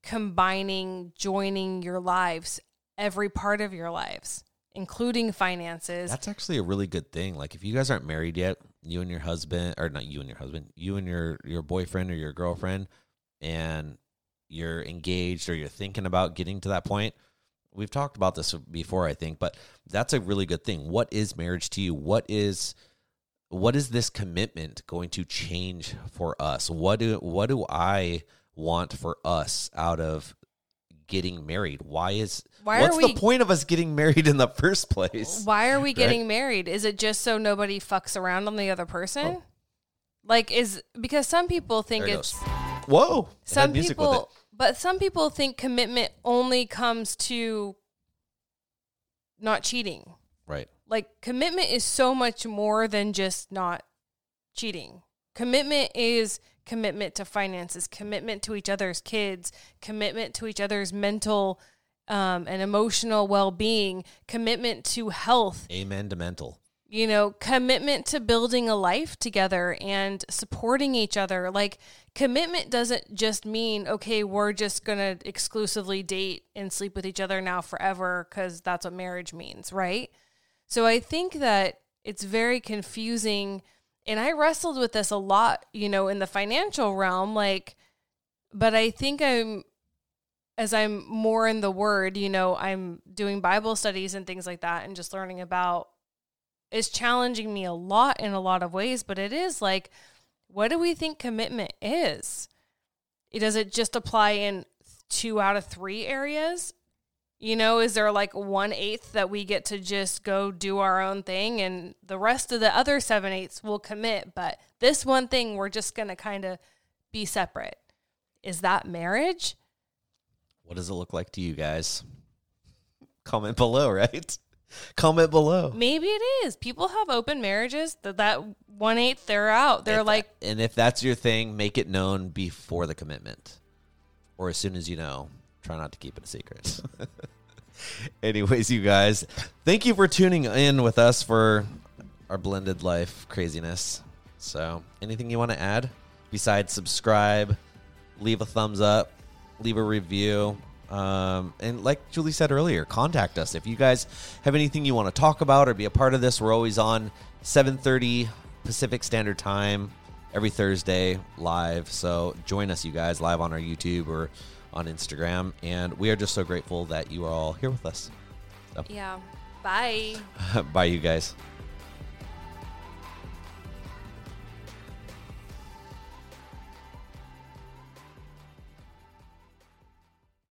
combining, joining your lives, every part of your lives, including finances. That's actually a really good thing. Like if you guys aren't married yet, you and your husband or not you and your husband, you and your your boyfriend or your girlfriend and you're engaged or you're thinking about getting to that point. We've talked about this before, I think, but that's a really good thing. What is marriage to you? What is what is this commitment going to change for us? What do what do I want for us out of getting married? Why is Why what's are the point of us getting married in the first place? Why are we getting married? Is it just so nobody fucks around on the other person? Oh. Like is because some people think Oh. It it's goes. Whoa! Some people but some people think commitment only comes to not cheating. Right. like commitment is so much more than just not cheating. Commitment is commitment to finances, commitment to each other's kids, commitment to each other's mental um, and emotional well being, commitment to health. Amen to mental. You know, commitment to building a life together and supporting each other. Like, commitment doesn't just mean, okay, we're just going to exclusively date and sleep with each other now forever because that's what marriage means, right? So I think that it's very confusing. And I wrestled with this a lot, you know, in the financial realm. Like, but I think I'm as I'm more in the word, you know, I'm doing Bible studies and things like that and just learning about is challenging me a lot in a lot of ways, but it is like what do we think commitment is? Does it just apply in two out of three areas? You know, is there like one eighth that we get to just go do our own thing and the rest of the other seven eighths will commit, but this one thing we're just gonna kind of be separate. Is that marriage? What does it look like to you guys? Comment below, right? <laughs> Comment below. Maybe it is. People have open marriages that that one eighth they're out. They're If- like, and if that's your thing, make it known before the commitment, or as soon as you know. Try not to keep it a secret. <laughs> Anyways, you guys, thank you for tuning in with us for our blended life craziness. So, anything you want to add besides subscribe, leave a thumbs up, leave a review. Um, and like Julie said earlier, contact us if you guys have anything you want to talk about or be a part of this. We're always on 7:30 Pacific Standard Time every Thursday live. So join us, you guys, live on our YouTube or on Instagram. And we are just so grateful that you are all here with us. yeah, bye. <laughs> Bye, you guys.